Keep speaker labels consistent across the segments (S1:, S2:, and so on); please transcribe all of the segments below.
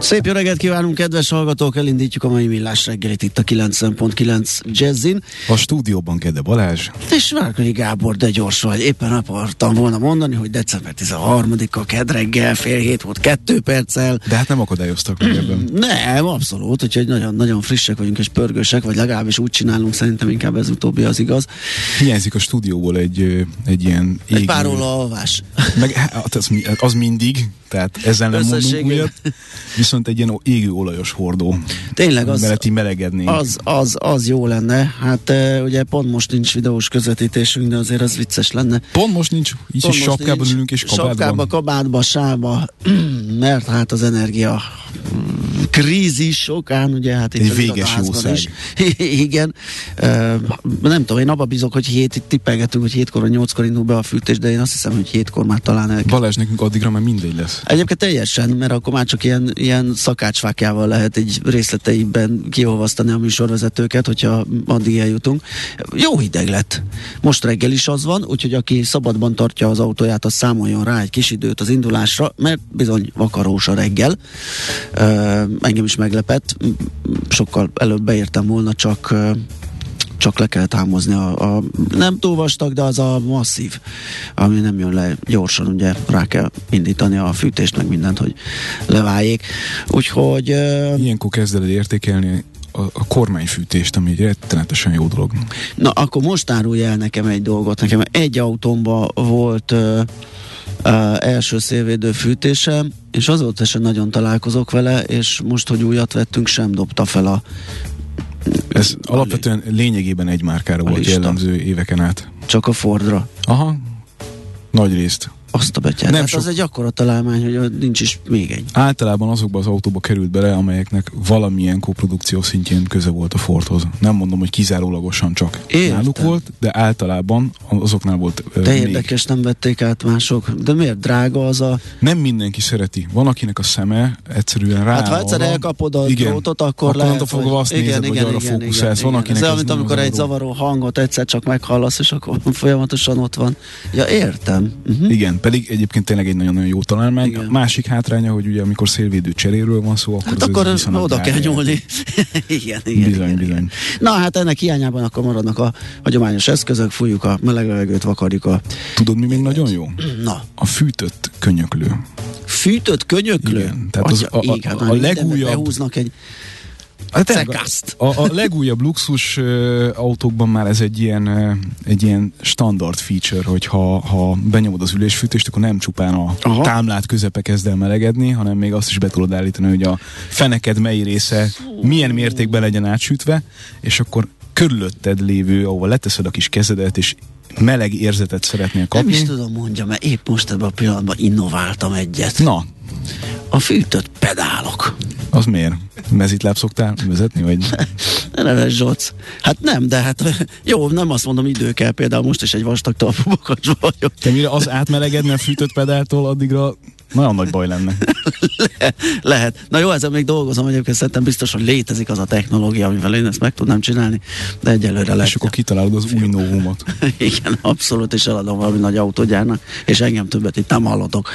S1: Szép jó reggelt kívánunk, kedves hallgatók! Elindítjuk a mai millás reggelit itt a 90.9 Jazzin.
S2: A stúdióban Kede Balázs.
S1: És Várkonyi Gábor, de gyors vagy. Éppen akartam volna mondani, hogy december 13-a ked reggel, fél hét volt, kettő perccel.
S2: De hát nem akadályoztak meg ebben.
S1: Nem, abszolút, úgyhogy nagyon-nagyon frissek vagyunk és pörgősek, vagy legalábbis úgy csinálunk, szerintem inkább ez utóbbi az igaz.
S2: Hiányzik a stúdióból egy, egy ilyen
S1: égő... Egy pár alvás.
S2: Meg, hát az, az mindig, tehát ezzel nem mondunk újat viszont egy ilyen égő olajos hordó.
S1: Tényleg az,
S2: melletti melegedni.
S1: Az, az, az jó lenne. Hát ugye pont most nincs videós közvetítésünk, de azért az vicces lenne.
S2: Pont most nincs, így pont is sapkában nincs. ülünk és kabátban.
S1: Sapkába, kabátba, sába, mert hát az energia krízis okán, ugye hát
S2: itt Egy véges jószág. Is.
S1: Igen. Uh, nem tudom, én abba bízok, hogy hét, tippelgetünk, hogy hétkor vagy nyolckor indul be a fűtés, de én azt hiszem, hogy hétkor már talán el.
S2: Balázs, nekünk addigra már mindegy lesz.
S1: Egyébként teljesen, mert akkor már csak ilyen, ilyen szakácsfákjával lehet egy részleteiben kiolvasztani a műsorvezetőket, hogyha addig eljutunk. Jó hideg lett. Most reggel is az van, úgyhogy aki szabadban tartja az autóját, az számoljon rá egy kis időt az indulásra, mert bizony vakarós a reggel. Uh, engem is meglepett, sokkal előbb beértem volna, csak csak le kellett hámozni a, a nem túl vastag, de az a masszív, ami nem jön le gyorsan, ugye rá kell indítani a fűtést, meg mindent, hogy leváljék. Úgyhogy...
S2: Ilyenkor kezded értékelni a, a kormányfűtést, ami egy rettenetesen jó dolog.
S1: Na, akkor most árulj el nekem egy dolgot. Nekem egy autómba volt uh, uh, első szélvédő fűtésem, és azóta sem nagyon találkozok vele, és most, hogy újat vettünk, sem dobta fel a
S2: ez a alapvetően lényegében egy márkára volt lista. jellemző éveken át.
S1: Csak a Fordra?
S2: Aha, nagy részt.
S1: Azt a betyár. Nem hát sok... az egy akkora találmány, hogy nincs is még egy.
S2: Általában azokba az autóba került bele, amelyeknek valamilyen koprodukció szintjén köze volt a Fordhoz. Nem mondom, hogy kizárólagosan csak Értem. náluk volt, de általában azoknál volt
S1: De még. érdekes, nem vették át mások. De miért drága az a...
S2: Nem mindenki szereti. Van, akinek a szeme egyszerűen rá.
S1: Hát ha egyszer elkapod a igen, drótot, akkor, akkor lehet,
S2: fogva azt igen, nézed, igen, hogy arra igen, fókuszálsz. Van, akinek
S1: ez mint amikor egy zavaró hangot egyszer csak meghallasz, és akkor folyamatosan ott van. Ja, értem.
S2: Uh-huh. Igen, pedig egyébként tényleg egy nagyon-nagyon jó találmány. Igen. A másik hátránya, hogy ugye amikor szélvédő cseréről van szó, akkor
S1: hát akkor
S2: az
S1: oda kell nyúlni. igen, igen,
S2: bizony,
S1: igen,
S2: bizony. Igen.
S1: Na hát ennek hiányában akkor maradnak a hagyományos eszközök, fújjuk a meleg levegőt, vakarjuk a...
S2: Tudod, mi még nagyon jó?
S1: Na.
S2: A fűtött könyöklő.
S1: Fűtött könyöklő?
S2: Igen. Tehát az, a, a, a, a legújabb...
S1: Behúznak egy
S2: Hát a, a, legújabb luxus uh, autókban már ez egy ilyen, uh, egy ilyen standard feature, hogy ha, ha benyomod az ülésfűtést, akkor nem csupán a Aha. támlát közepe kezd el melegedni, hanem még azt is be tudod állítani, hogy a feneked mely része milyen mértékben legyen átsütve, és akkor körülötted lévő, ahol leteszed a kis kezedet, és meleg érzetet szeretnél kapni.
S1: Nem is tudom mondja, mert épp most ebben a pillanatban innováltam egyet.
S2: Na.
S1: A fűtött pedálok.
S2: Az miért? Mezitláb szoktál vezetni, vagy?
S1: ne neves Zsoc. Hát nem, de hát jó, nem azt mondom, idő kell. Például most is egy vastag talpú vagyok.
S2: Te mire az átmelegedne a fűtött pedáltól, addigra Nagyon nagy baj lenne.
S1: Le, lehet. Na jó, ezzel még dolgozom, egyébként szerintem biztos, hogy létezik az a technológia, amivel én ezt meg tudnám csinálni, de egyelőre lehet.
S2: És akkor kitalálod az új novumot.
S1: Igen, abszolút, és eladom valami nagy autógyárnak, és engem többet itt nem hallatok,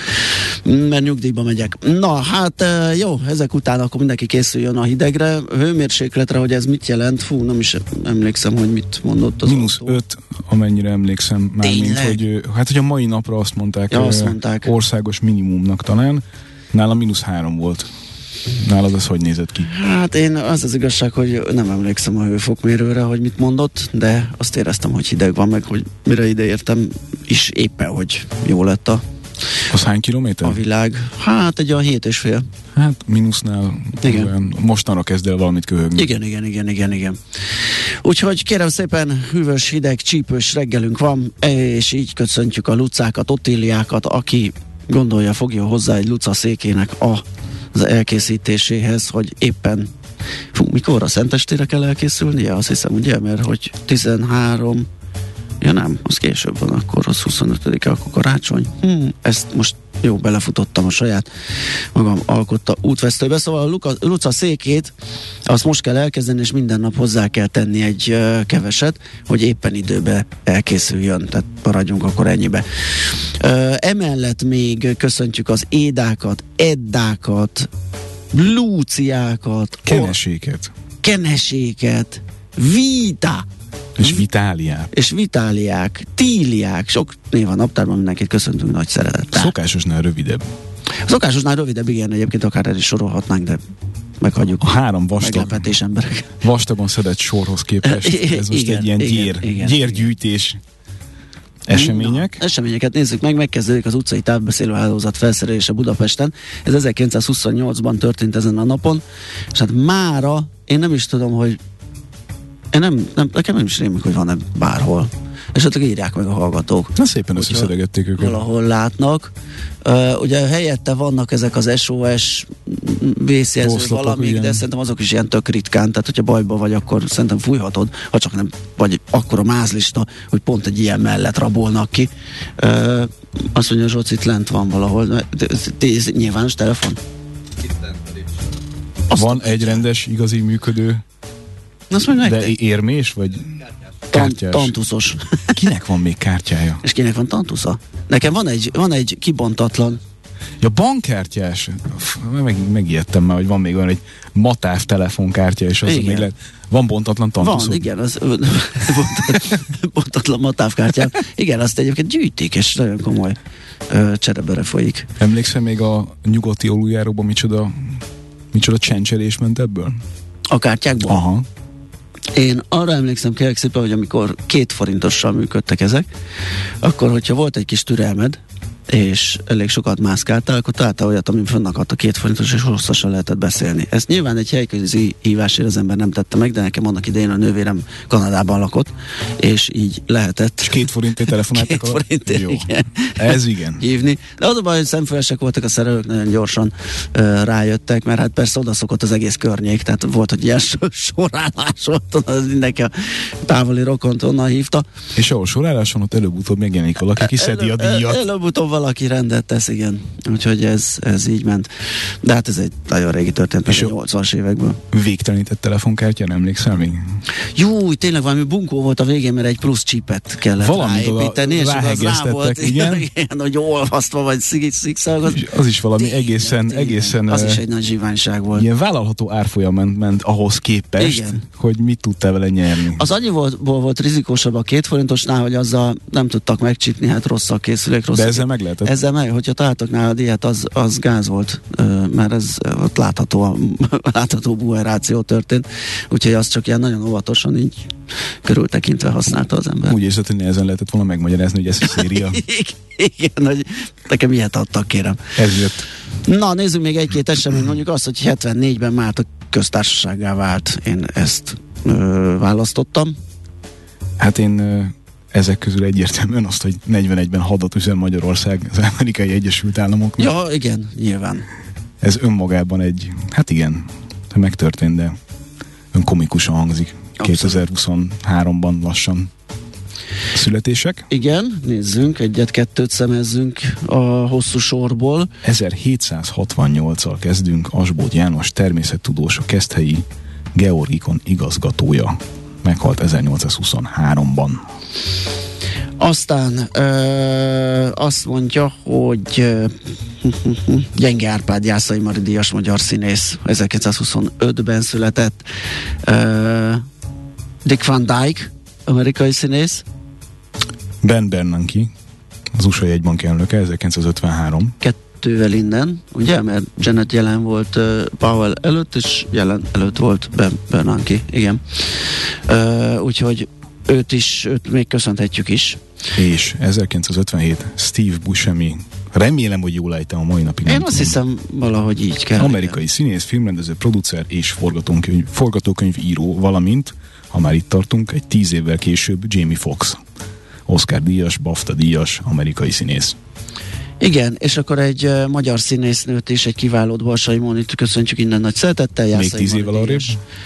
S1: mert nyugdíjba megyek. Na, hát jó, ezek után akkor mindenki készüljön a hidegre, hőmérsékletre, hogy ez mit jelent, fú, nem is emlékszem, hogy mit mondott az
S2: Minusz
S1: autó.
S2: 5, amennyire emlékszem már, mint, hogy, hát hogy a mai napra azt mondták,
S1: ja, azt mondták.
S2: országos minimumnak talán, nála mínusz 3 volt. Nálad az hogy nézett ki?
S1: Hát én az az igazság, hogy nem emlékszem a hőfokmérőre, hogy mit mondott, de azt éreztem, hogy hideg van, meg hogy mire ide értem, is éppen, hogy jó lett a,
S2: Az hány kilométer?
S1: a világ. Hát egy olyan hét és fél.
S2: Hát mínusznál
S1: Igen.
S2: olyan, mostanra kezd el valamit köhögni.
S1: Igen, igen, igen, igen, igen. Úgyhogy kérem szépen, hűvös, hideg, csípős reggelünk van, és így köszöntjük a lucákat, Ottíliákat, aki gondolja, fogja hozzá egy luca székének a, az elkészítéséhez, hogy éppen Fú, mikor a Szentestére kell elkészülnie? Azt hiszem, ugye, mert hogy 13 Ja nem, az később van, akkor az 25-e, akkor karácsony. Hmm, ezt most jó, belefutottam a saját magam alkotta útvesztőbe, szóval a Luka, Luca székét azt most kell elkezdeni, és minden nap hozzá kell tenni egy uh, keveset, hogy éppen időbe elkészüljön, tehát maradjunk akkor ennyibe. Uh, emellett még köszöntjük az édákat, eddákat, lúciákat,
S2: Keneséket.
S1: keneséket, víta,
S2: És Vitáliát.
S1: és vitáliák, tíliák, sok név a naptárban, mindenkit köszöntünk nagy szeretettel.
S2: Szokásosnál rövidebb.
S1: A szokásosnál rövidebb, igen, egyébként akár el is sorolhatnánk, de meghagyjuk.
S2: A három vastag,
S1: Meglepetés emberek.
S2: vastagon szedett sorhoz képest. Ez most
S1: Igen,
S2: egy ilyen
S1: igen,
S2: gyér,
S1: igen,
S2: gyérgyűjtés. Események.
S1: Na, eseményeket nézzük meg, megkezdődik az utcai távbeszélő hálózat felszerelése Budapesten. Ez 1928-ban történt ezen a napon, és hát mára én nem is tudom, hogy én nem, nem, nekem nem is rémlik, hogy van-e bárhol. Esetleg írják meg a hallgatók.
S2: Na szépen összeszedegették őket.
S1: valahol látnak. Uh, ugye helyette vannak ezek az SOS vészjelző valamik,
S2: igen.
S1: de szerintem azok is ilyen tök ritkán, tehát hogyha bajba vagy, akkor szerintem fújhatod, ha csak nem vagy akkor a mázlista, hogy pont egy ilyen mellett rabolnak ki. Uh, azt mondja, Zsoci, itt lent van valahol. Nyilvános telefon? Azt
S2: Van egy rendes, igazi működő,
S1: Azt mondja,
S2: de érmés, vagy kártyás?
S1: tantuszos.
S2: Kinek van még kártyája?
S1: És kinek van tantusza? Nekem van egy, van egy kibontatlan
S2: Ja, bankkártyás. Uf, Meg, megijedtem már, hogy van még olyan, egy matáv telefonkártya, és az
S1: Igen.
S2: még lehet. Van bontatlan tantuszod?
S1: Van, igen, az bontatlan matávkártyám. Igen, azt egyébként gyűjtik, és nagyon komoly ö, cserebere folyik.
S2: Emlékszem még a nyugati aluljáróban micsoda, micsoda csencselés ment ebből?
S1: A kártyákból?
S2: Aha.
S1: Én arra emlékszem kérlek szépen, hogy amikor két forintossal működtek ezek, akkor, hogyha volt egy kis türelmed, és elég sokat mászkáltál, akkor találtál olyat, amin fönnakadt a két forintos, és hosszasan lehetett beszélni. Ezt nyilván egy helyközi hívásért az ember nem tette meg, de nekem annak idején a nővérem Kanadában lakott, és így lehetett.
S2: És két forintért telefonáltak
S1: Két forintért,
S2: Jó.
S1: igen.
S2: Ez igen.
S1: hívni. De az a baj, hogy szemfülesek voltak a szerelők, nagyon gyorsan ö, rájöttek, mert hát persze odaszokott az egész környék, tehát volt, hogy ilyen sor- sorállás volt, az mindenki a távoli rokont onnan hívta.
S2: És ahol sorállás van, ott előbb-utóbb megjelenik valaki, kiszedi a díjat.
S1: Előbb-utóbb valaki rendet tesz, igen. Úgyhogy ez, ez így ment. De hát ez egy nagyon régi történet,
S2: És
S1: a
S2: jó.
S1: 80-as évekből.
S2: Végtelenített telefonkártya, nem emlékszel még?
S1: Jó, tényleg valami bunkó volt a végén, mert egy plusz csipet kellett
S2: Valamit oda
S1: ráépíteni, és az rá volt,
S2: igen.
S1: igen, hogy olvasztva, vagy.
S2: És az is valami
S1: Tényleg,
S2: egészen,
S1: tényleg.
S2: egészen
S1: Az is egy nagy zsiványság volt.
S2: ilyen vállalható árfolyam ment, ahhoz képest,
S1: Igen.
S2: hogy mit tudtál vele nyerni.
S1: Az annyiból volt rizikósabb a két forintosnál, hogy azzal nem tudtak megcsípni, hát rossz a készülék, rossz
S2: De ezzel meg lehetett.
S1: Ezzel meg, hogyha találtak nála ilyet, az, az gáz volt, mert ez ott látható, látható buheráció történt, úgyhogy azt csak ilyen nagyon óvatosan így körültekintve használta az ember.
S2: Úgy érzed, hogy nehezen lehetett volna megmagyarázni, hogy ez a széria.
S1: Igen, hogy nekem ilyet adtak, kérem.
S2: Ez jött.
S1: Na, nézzük még egy-két eseményt, mondjuk azt, hogy 74-ben már a köztársaságá vált. Én ezt ö, választottam.
S2: Hát én ezek közül egyértelműen azt, hogy 41-ben hadat üzen Magyarország az amerikai Egyesült Államoknak.
S1: Ja, igen, nyilván.
S2: Ez önmagában egy, hát igen, megtörtént, de ön komikusan hangzik.
S1: Abszolút.
S2: 2023-ban lassan. születések.
S1: Igen, nézzünk, egyet-kettőt szemezzünk a hosszú sorból.
S2: 1768-al kezdünk, Asbót János természettudós, a Keszthelyi Georgikon igazgatója. Meghalt 1823-ban.
S1: Aztán ö, azt mondja, hogy ö, Gyenge Árpád Jászai Mari Díjas magyar színész 1925-ben született. Ö, Dick Van Dyke, amerikai színész.
S2: Ben Bernanke, az USA jegybank elnöke, 1953.
S1: Kettővel innen, ugye, mert Janet jelen volt uh, Powell előtt, és jelen előtt volt Ben Bernanke, igen. Uh, úgyhogy őt is, őt még köszönhetjük is.
S2: És 1957 Steve Buscemi Remélem, hogy jól ejtem a mai napig.
S1: Én azt tudom. hiszem, valahogy így kell.
S2: Amerikai színész, filmrendező, producer és forgatókönyv, forgatókönyv író, valamint, ha már itt tartunk, egy tíz évvel később Jamie Foxx. Oscar díjas, BAFTA díjas, amerikai színész.
S1: Igen, és akkor egy uh, magyar színésznőt és egy kiváló Borsai Monit köszöntjük innen nagy szeretettel.
S2: Még tíz évvel arrébb?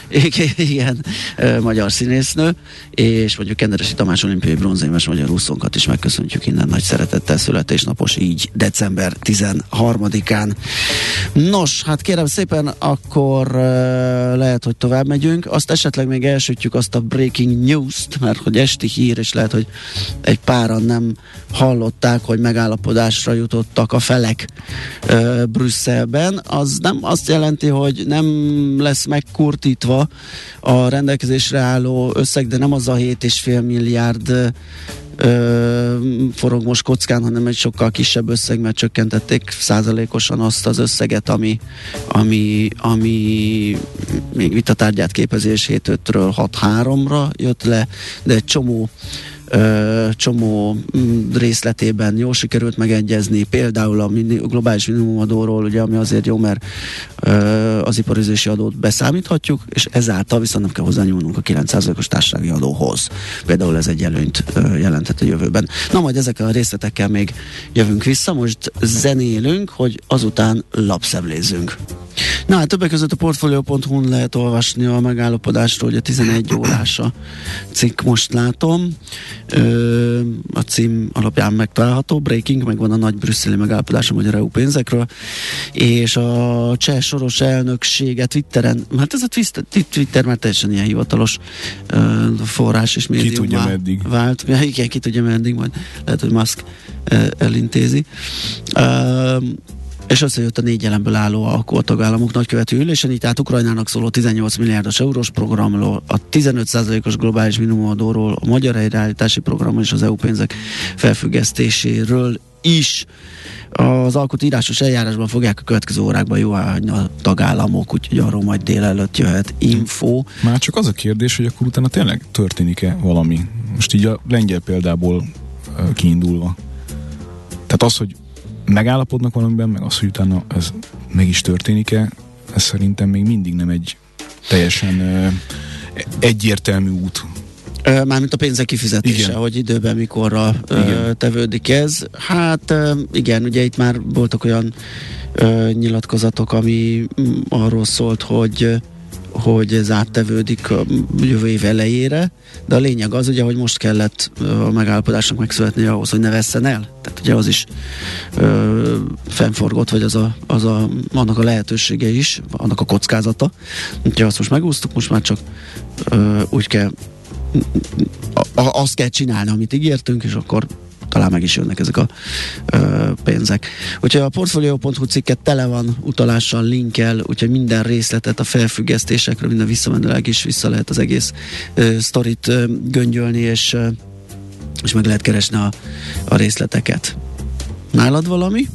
S1: Igen, igen uh, magyar színésznő, és mondjuk Kenderesi Tamás olimpiai bronzémes magyar úszónkat is megköszöntjük innen nagy szeretettel születésnapos így december 13-án. Nos, hát kérem szépen, akkor uh, lehet, hogy tovább megyünk. Azt esetleg még elsütjük azt a breaking news-t, mert hogy esti hír, és lehet, hogy egy páran nem hallották, hogy megállapodásra jutottak a felek ö, Brüsszelben, az nem azt jelenti, hogy nem lesz megkurtítva a rendelkezésre álló összeg, de nem az a 7,5 milliárd ö, forog most kockán, hanem egy sokkal kisebb összeg, mert csökkentették százalékosan azt az összeget, ami, ami, ami még vitatárgyát képezés 7-5-ről 6-3-ra jött le, de egy csomó csomó mm, részletében jól sikerült megegyezni, például a globális minimumadóról, ugye, ami azért jó, mert az iparizési adót beszámíthatjuk, és ezáltal viszont nem kell hozzányúlnunk a 9%-os társasági adóhoz. Például ez egy előnyt jelenthet a jövőben. Na majd ezekkel a részletekkel még jövünk vissza, most zenélünk, hogy azután lapszemlézzünk. Na hát többek között a portfolio.hu-n lehet olvasni a megállapodásról, hogy a 11 órás a cikk most látom. Ö, a cím alapján megtalálható, Breaking, meg van a nagy brüsszeli megállapodás a magyar EU pénzekről, és a cseh soros elnöksége Twitteren, hát ez a Twitter, Twitter már teljesen ilyen hivatalos ö, forrás és médium
S2: Ki tudja meddig.
S1: Vált. Ja, igen, ki tudja meddig, majd lehet, hogy Musk elintézi. Ö, és összejött a négy jelenből álló alkoholtagállamok nagykövető ülésen, így tehát Ukrajnának szóló 18 milliárdos eurós programról, a 15%-os globális minimumadóról, a magyar helyreállítási program és az EU pénzek felfüggesztéséről is az alkot írásos eljárásban fogják a következő órákban jóváhagyni a tagállamok, úgyhogy arról majd délelőtt jöhet info.
S2: Már csak az a kérdés, hogy akkor utána tényleg történik-e valami? Most így a lengyel példából kiindulva. Tehát az, hogy megállapodnak valamiben, meg az, hogy utána ez meg is történik-e, ez szerintem még mindig nem egy teljesen egyértelmű út.
S1: Mármint a pénzek kifizetése, igen. hogy időben, mikorra igen. tevődik ez. Hát igen, ugye itt már voltak olyan nyilatkozatok, ami arról szólt, hogy hogy ez áttevődik a jövő év elejére, de a lényeg az ugye, hogy most kellett a megállapodásnak megszületni ahhoz, hogy ne vesszen el. Tehát ugye az is ö, fennforgott, vagy az a, az a, annak a lehetősége is, annak a kockázata. Úgyhogy azt most megúsztuk, most már csak ö, úgy kell azt kell csinálni, amit ígértünk, és akkor talán meg is jönnek ezek a ö, pénzek. Úgyhogy a Portfolio.hu cikket tele van utalással, linkkel, úgyhogy minden részletet a felfüggesztésekről, minden visszamenőleg is vissza lehet az egész ö, sztorit ö, göngyölni, és, ö, és meg lehet keresni a, a részleteket. Nálad valami?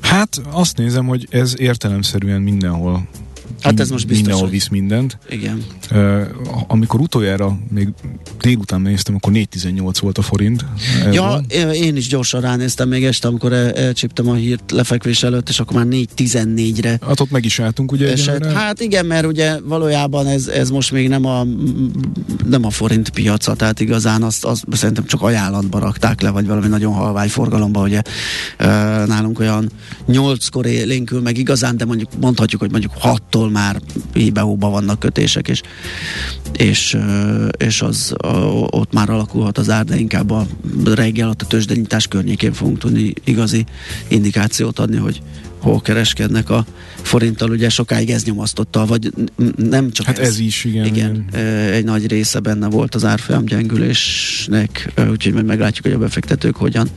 S2: Hát azt nézem, hogy ez értelemszerűen mindenhol
S1: Hát ez most biztos.
S2: Mindenhol visz mindent.
S1: Igen.
S2: Uh, amikor utoljára még délután néztem, akkor 4.18 volt a forint.
S1: Ja, én is gyorsan ránéztem még este, amikor el, elcsíptem a hírt lefekvés előtt, és akkor már 4.14-re.
S2: Hát ott meg is álltunk, ugye?
S1: Eset. Hát igen, mert ugye valójában ez, ez most még nem a, nem a forint piaca, tehát igazán azt, azt szerintem csak ajánlatba rakták le, vagy valami nagyon halvány forgalomba, ugye nálunk olyan 8-kor élénkül meg igazán, de mondjuk mondhatjuk, hogy mondjuk 6-tól ahol már híbe-hóba vannak kötések, és, és, és az, ott már alakulhat az ár, de inkább a reggel a tőzsdenyítás környékén fogunk tudni igazi indikációt adni, hogy hol kereskednek a forinttal, ugye sokáig ez nyomasztotta, vagy nem csak
S2: hát ez. ez is, igen.
S1: Igen, egy nagy része benne volt az árfolyam gyengülésnek, úgyhogy majd meglátjuk, hogy a befektetők hogyan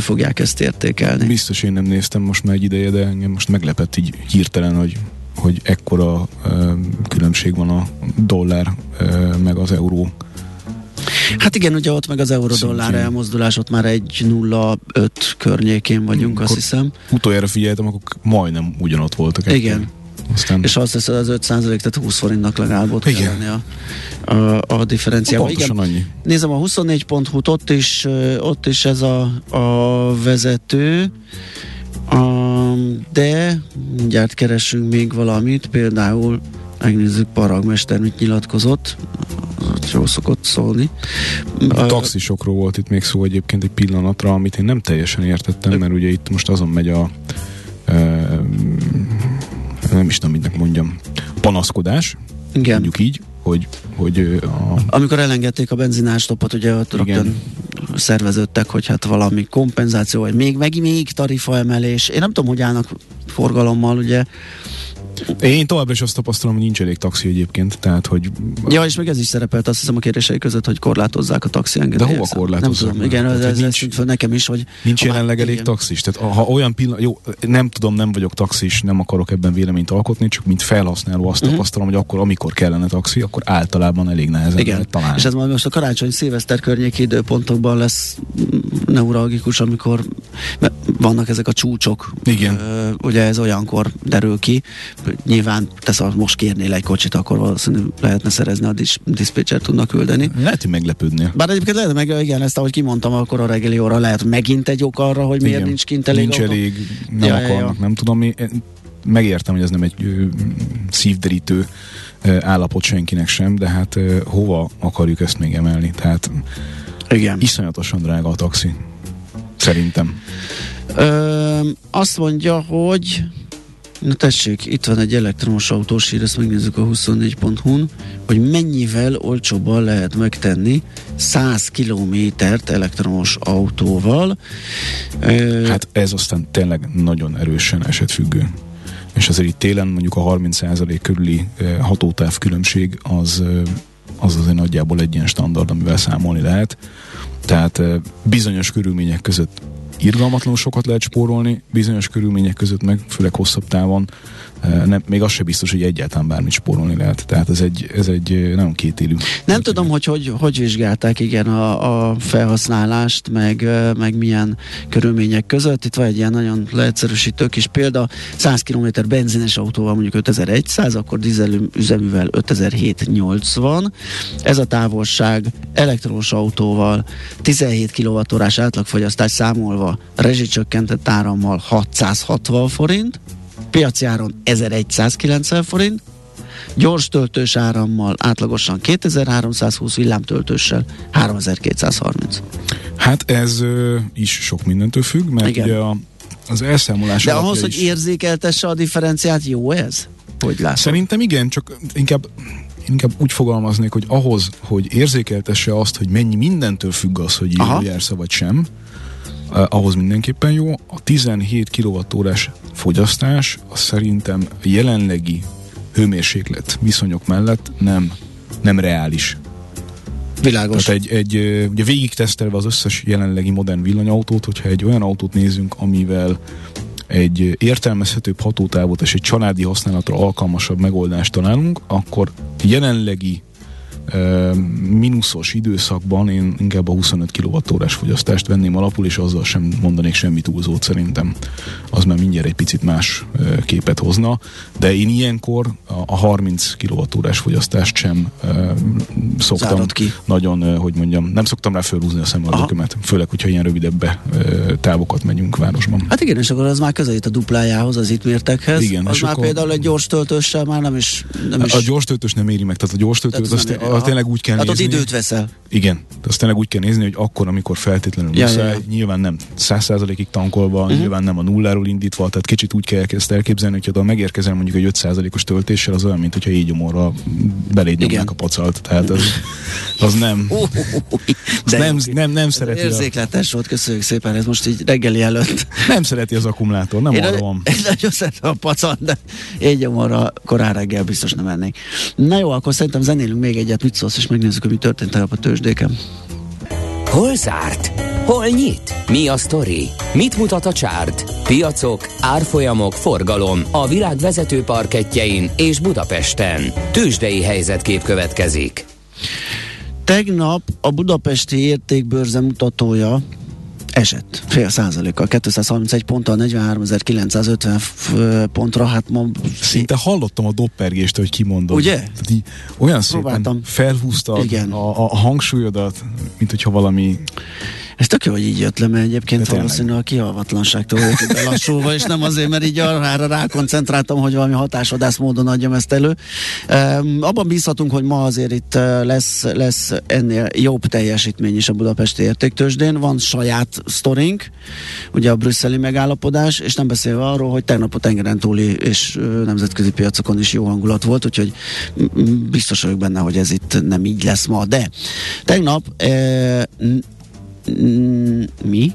S1: fogják ezt értékelni.
S2: Biztos én nem néztem most már egy ideje, de engem most meglepett így hirtelen, hogy hogy ekkora különbség van a dollár meg az euró
S1: Hát igen, ugye ott meg az euró-dollár elmozdulás, ott már egy 0,5 környékén vagyunk, azt hiszem.
S2: Utoljára figyeltem, akkor majdnem ugyanott voltak.
S1: Igen. Aztán... És azt hiszem, az 5 tehát 20 forintnak legalább ott Igen. kell lenni a, a, a differenciával.
S2: Pontosan Igen. annyi.
S1: Nézem a 24.hu-t, ott is, ott is ez a, a vezető, a, de mindjárt keresünk még valamit, például megnézzük, Paragmester mit nyilatkozott, jól szokott szólni.
S2: A taxisokról volt itt még szó egyébként egy pillanatra, amit én nem teljesen értettem, mert ugye itt most azon megy a nem is tudom, mindnek mondjam, panaszkodás, Igen. mondjuk így, hogy, hogy a...
S1: Amikor elengedték a benzinástopot, ugye ott Igen. rögtön szerveződtek, hogy hát valami kompenzáció, vagy még, meg még tarifa emelés. Én nem tudom, hogy állnak forgalommal, ugye
S2: én továbbra is azt tapasztalom, hogy nincs elég taxi egyébként, tehát hogy...
S1: Ja, és meg ez is szerepelt azt hiszem a kérdései között, hogy korlátozzák a taxi engedélyt.
S2: De hova korlátozzák?
S1: Nem tudom, igen, ez, ez, nincs, ez nekem is, hogy...
S2: Nincs jelenleg elég taxis, tehát ha olyan pillanat, jó, nem tudom, nem vagyok taxis, nem akarok ebben véleményt alkotni, csak mint felhasználó azt uh-huh. tapasztalom, hogy akkor, amikor kellene taxi, akkor általában elég nehezen igen. lehet találni.
S1: És ez majd most a karácsony szilveszter környéki időpontokban lesz neuralgikus, amikor vannak ezek a csúcsok.
S2: Igen.
S1: Ugye ez olyankor derül ki, nyilván tesz, ha most kérnél egy kocsit, akkor valószínűleg lehetne szerezni, a dis- diszpécser tudnak küldeni.
S2: Lehet, hogy meglepődnél.
S1: Bár egyébként lehet, meg igen, ezt ahogy kimondtam, akkor a reggeli óra lehet megint egy ok arra, hogy miért igen. nincs kint elég
S2: Nincs elég, nem ja, akarnak, ja, ja. nem tudom mi. Megértem, hogy ez nem egy ö, szívderítő ö, állapot senkinek sem, de hát ö, hova akarjuk ezt még emelni? Tehát igen. iszonyatosan drága a taxi. Szerintem.
S1: Ö, azt mondja, hogy Na tessék, itt van egy elektromos autós hír, ezt megnézzük a 24.hu-n, hogy mennyivel olcsóbban lehet megtenni 100 kilométert elektromos autóval.
S2: Hát ez aztán tényleg nagyon erősen esetfüggő. És azért itt télen mondjuk a 30% körüli hatótáv különbség az, az azért nagyjából egy ilyen standard, amivel számolni lehet. Tehát bizonyos körülmények között irgalmatlanul sokat lehet spórolni, bizonyos körülmények között meg, főleg hosszabb távon, nem, még az se biztos, hogy egyáltalán bármit spórolni lehet. Tehát ez egy, ez egy nagyon kétélű.
S1: Nem tudom, hogy, hogy hogy vizsgálták igen a, a felhasználást, meg, meg milyen körülmények között. Itt van egy ilyen nagyon leegyszerűsítő kis példa. 100 km benzines autóval mondjuk 5100, akkor dízel üzeművel 5780. Ez a távolság elektromos autóval 17 kWh átlagfogyasztás számolva rezsicsökkentett árammal 660 forint, piaci áron 1190 forint, gyors töltős árammal átlagosan 2320, villámtöltőssel 3230.
S2: Hát ez ö, is sok mindentől függ, mert Igen. ugye a, az elszámolás
S1: De ahhoz, is... hogy érzékeltesse a differenciát, jó ez? Hogy látod?
S2: Szerintem igen, csak inkább inkább úgy fogalmaznék, hogy ahhoz, hogy érzékeltesse azt, hogy mennyi mindentől függ az, hogy jó jársz vagy sem, ahhoz mindenképpen jó. A 17 kWh fogyasztás az szerintem jelenlegi hőmérséklet viszonyok mellett nem, nem reális.
S1: Világos.
S2: Tehát egy, egy, ugye végig tesztelve az összes jelenlegi modern villanyautót, hogyha egy olyan autót nézünk, amivel egy értelmezhetőbb hatótávot és egy családi használatra alkalmasabb megoldást találunk, akkor jelenlegi mínuszos időszakban én inkább a 25 kWh fogyasztást venném alapul, és azzal sem mondanék semmi túlzót szerintem. Az már mindjárt egy picit más képet hozna, de én ilyenkor a 30 kWh fogyasztást sem szoktam Zárod ki. nagyon, hogy mondjam, nem szoktam rá fölhúzni a szemöldökömet, főleg, hogyha ilyen rövidebb távokat megyünk városban.
S1: Hát igen, és akkor az már közelít a duplájához, az itt mértekhez. Igen, az már akkor... például egy gyors töltőssel már nem is... Nem is...
S2: A gyors töltős nem éri meg, tehát a gyors töltős azt, azt tényleg úgy kell
S1: hát
S2: nézni.
S1: ott időt veszel.
S2: Igen, azt tényleg úgy kell nézni, hogy akkor, amikor feltétlenül
S1: Ja,
S2: muszáj,
S1: ja, ja.
S2: nyilván nem 100%-ig tankolva,
S1: Mhm.
S2: uh-huh. nyilván nem a nulláról indítva, tehát kicsit úgy kell ezt elképzelni, hogy ha megérkezel mondjuk egy 5%-os töltéssel, az olyan, mint hogyha így gyomorra beléd
S1: Igen.
S2: nyomnák a pacalt. Tehát az, az nem, az nem,
S1: jó.
S2: nem, nem, szereti a,
S1: Érzékletes volt, köszönjük szépen, ez most így reggeli előtt.
S2: nem szereti az akkumulátor, nem
S1: Én,
S2: arra van.
S1: én nagyon szeretem a pacal, de én gyomorra korán reggel biztos nem ennék. Na jó, akkor szerintem zenélünk még egyet, mit szólsz, és megnézzük, hogy mi történt tegnap a tőzsdéken.
S3: Hol zárt? Hol nyit? Mi a sztori? Mit mutat a csárt? Piacok, árfolyamok, forgalom a világ vezető parketjein és Budapesten. Tőzsdei helyzetkép következik.
S1: Tegnap a budapesti értékbőrze mutatója esett fél százalékkal, 231 ponttal 43.950 f- pontra, hát ma
S2: Szinte hallottam a doppergést, hogy kimondod.
S1: Ugye?
S2: Tehát így, olyan szépen
S1: Próbáltam.
S2: felhúztad
S1: Igen.
S2: a, a hangsúlyodat, mint hogyha valami
S1: Ez tök jó, hogy így jött le, mert egyébként
S2: De
S1: valószínűleg a kihalvatlanságtól voltunk belassulva, és nem azért, mert így arra rákoncentráltam, hogy valami hatásvadász módon adjam ezt elő. Um, abban bízhatunk, hogy ma azért itt lesz, lesz ennél jobb teljesítmény is a budapesti értéktősdén. Van saját sztorink, ugye a brüsszeli megállapodás, és nem beszélve arról, hogy tegnap a tengeren túli és nemzetközi piacokon is jó hangulat volt, úgyhogy biztos vagyok benne, hogy ez itt nem így lesz ma. De tegnap uh, Mm, mi?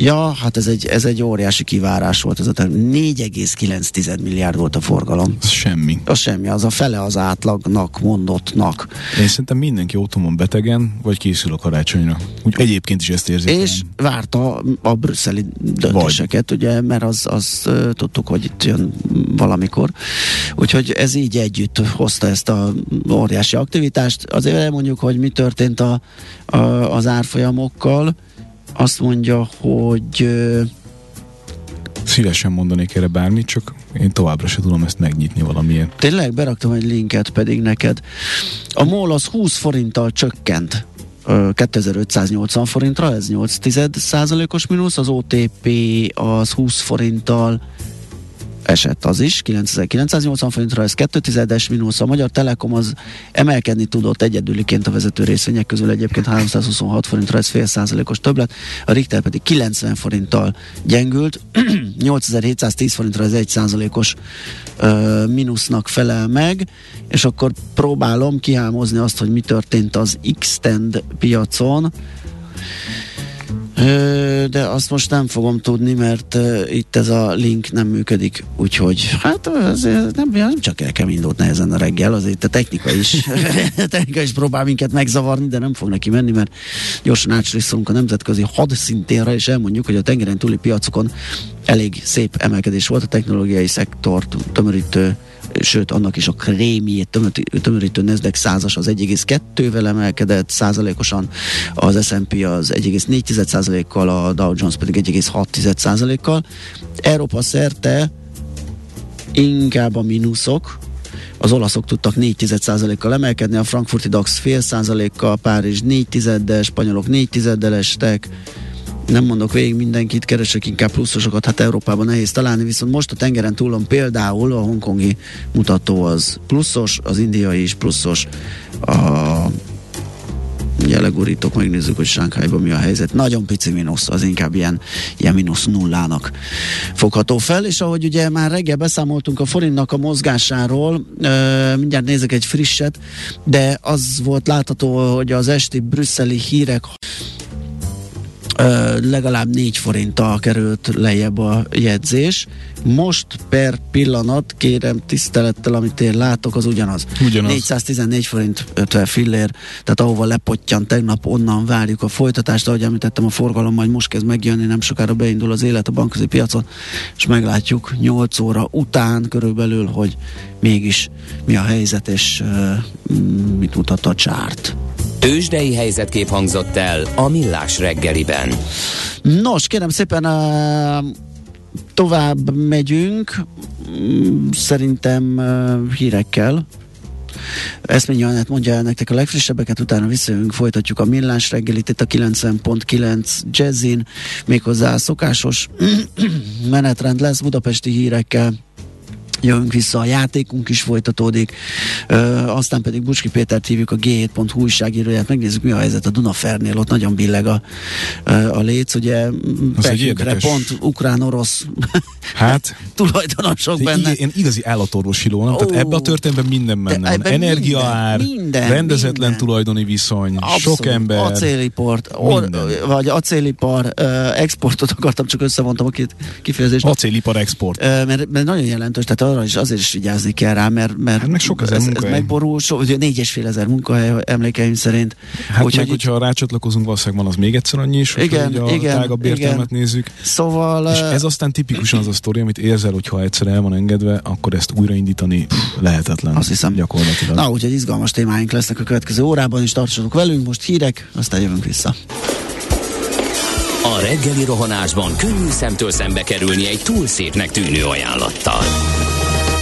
S1: Ja, hát ez egy, ez egy óriási kivárás volt. Ez a ter- 4,9 milliárd volt a forgalom.
S2: az semmi.
S1: Az semmi, az a fele az átlagnak mondottnak.
S2: Én szerintem mindenki otthon betegen, vagy készül a karácsonyra. Úgy egyébként is ezt érzik.
S1: És várta a brüsszeli döntéseket, ugye, mert az, az tudtuk, hogy itt jön valamikor. Úgyhogy ez így együtt hozta ezt a óriási aktivitást. Azért elmondjuk, hogy mi történt a, a, az árfolyamokkal. Azt mondja, hogy
S2: Szívesen mondanék erre bármit, csak én továbbra se tudom ezt megnyitni valamiért.
S1: Tényleg beraktam egy linket pedig neked. A MOL az 20 forinttal csökkent ö, 2580 forintra, ez 8 százalékos mínusz, az OTP az 20 forinttal esett az is, 9980 forintra, ez 2 tizedes mínusz. A Magyar Telekom az emelkedni tudott egyedüliként a vezető részvények közül egyébként 326 forintra, ez fél százalékos többlet. A Richter pedig 90 forinttal gyengült, 8710 forintra ez egy százalékos mínusznak felel meg, és akkor próbálom kihámozni azt, hogy mi történt az X-Tend piacon. De azt most nem fogom tudni, mert itt ez a link nem működik, úgyhogy hát nem, nem csak nekem indult nehezen a reggel, azért a technika is, technika is próbál minket megzavarni, de nem fog neki menni, mert gyorsan átslisszolunk a nemzetközi hadszintérre, és elmondjuk, hogy a tengeren túli piacokon elég szép emelkedés volt a technológiai szektort tömörítő sőt, annak is a krémjét tömörítő, Nasdaq százas az 1,2-vel emelkedett százalékosan, az S&P az 1,4 százalékkal, a Dow Jones pedig 1,6 százalékkal. Európa szerte inkább a mínuszok, az olaszok tudtak 4 kal emelkedni, a frankfurti DAX fél százalékkal, Párizs 4 tizeddel, spanyolok 4 tizeddel estek, nem mondok végig mindenkit, keresek inkább pluszosokat, hát Európában nehéz találni, viszont most a tengeren túlon például a hongkongi mutató az pluszos, az indiai is pluszos, a Ugye megnézzük, hogy Sánkhájban mi a helyzet. Nagyon pici mínusz, az inkább ilyen, ilyen mínusz nullának fogható fel, és ahogy ugye már reggel beszámoltunk a forintnak a mozgásáról, ö, mindjárt nézek egy frisset, de az volt látható, hogy az esti brüsszeli hírek legalább 4 forinttal került lejjebb a jegyzés. Most per pillanat, kérem tisztelettel, amit én látok, az ugyanaz.
S2: Ugyanaz.
S1: 414 forint 50 fillér, tehát ahova lepottyan tegnap, onnan várjuk a folytatást, ahogy említettem, a forgalom majd most kezd megjönni, nem sokára beindul az élet a bankközi piacon, és meglátjuk 8 óra után körülbelül, hogy mégis mi a helyzet, és uh, mit mutat a csárt.
S3: Tőzsdei helyzetkép hangzott el a Millás reggeliben.
S1: Nos, kérem szépen, uh, tovább megyünk, szerintem hírekkel. Eszményi Anett mondja el nektek a legfrissebbeket, utána visszajövünk, folytatjuk a millás reggelit itt a 90.9 Jazzin, méghozzá a szokásos menetrend lesz budapesti hírekkel, jövünk vissza, a játékunk is folytatódik, ö, aztán pedig Bucski Pétert hívjuk a G7.hu újságíróját, megnézzük mi a helyzet a Dunafernél, ott nagyon billeg a, a léc, ugye Pekünkre pont ukrán-orosz
S2: hát,
S1: tulajdonosok benne.
S2: Én igazi állatorvosiló, nem? Tehát ebbe a történetben minden benne van. Energiaár, minden, minden, rendezetlen minden. tulajdoni viszony, Abszolút, sok ember.
S1: Acéliport, or, vagy acélipar, exportot akartam, csak összevontam a két kifejezést.
S2: Acélipar export.
S1: Mert, mert nagyon jelentős, tehát arra is azért is vigyázni kell rá, mert, mert
S2: hát meg sok ezer
S1: ez, ez megborul, so, ugye négyes fél ezer munkahely emlékeim szerint.
S2: Hát Úgyhogy meg, hogyha rácsatlakozunk, valószínűleg van az még egyszer annyi is,
S1: igen,
S2: a
S1: igen,
S2: tágabb értelmet
S1: igen.
S2: nézzük.
S1: Szóval...
S2: És ez aztán tipikusan az a sztori, amit érzel, hogyha egyszer el van engedve, akkor ezt újraindítani lehetetlen.
S1: Azt hiszem.
S2: Gyakorlatilag.
S1: Na, úgyhogy izgalmas témáink lesznek a következő órában, és tartsatok velünk, most hírek, aztán jövünk vissza.
S3: A reggeli rohanásban könnyű szemtől szembe kerülni egy túl szépnek tűnő ajánlattal.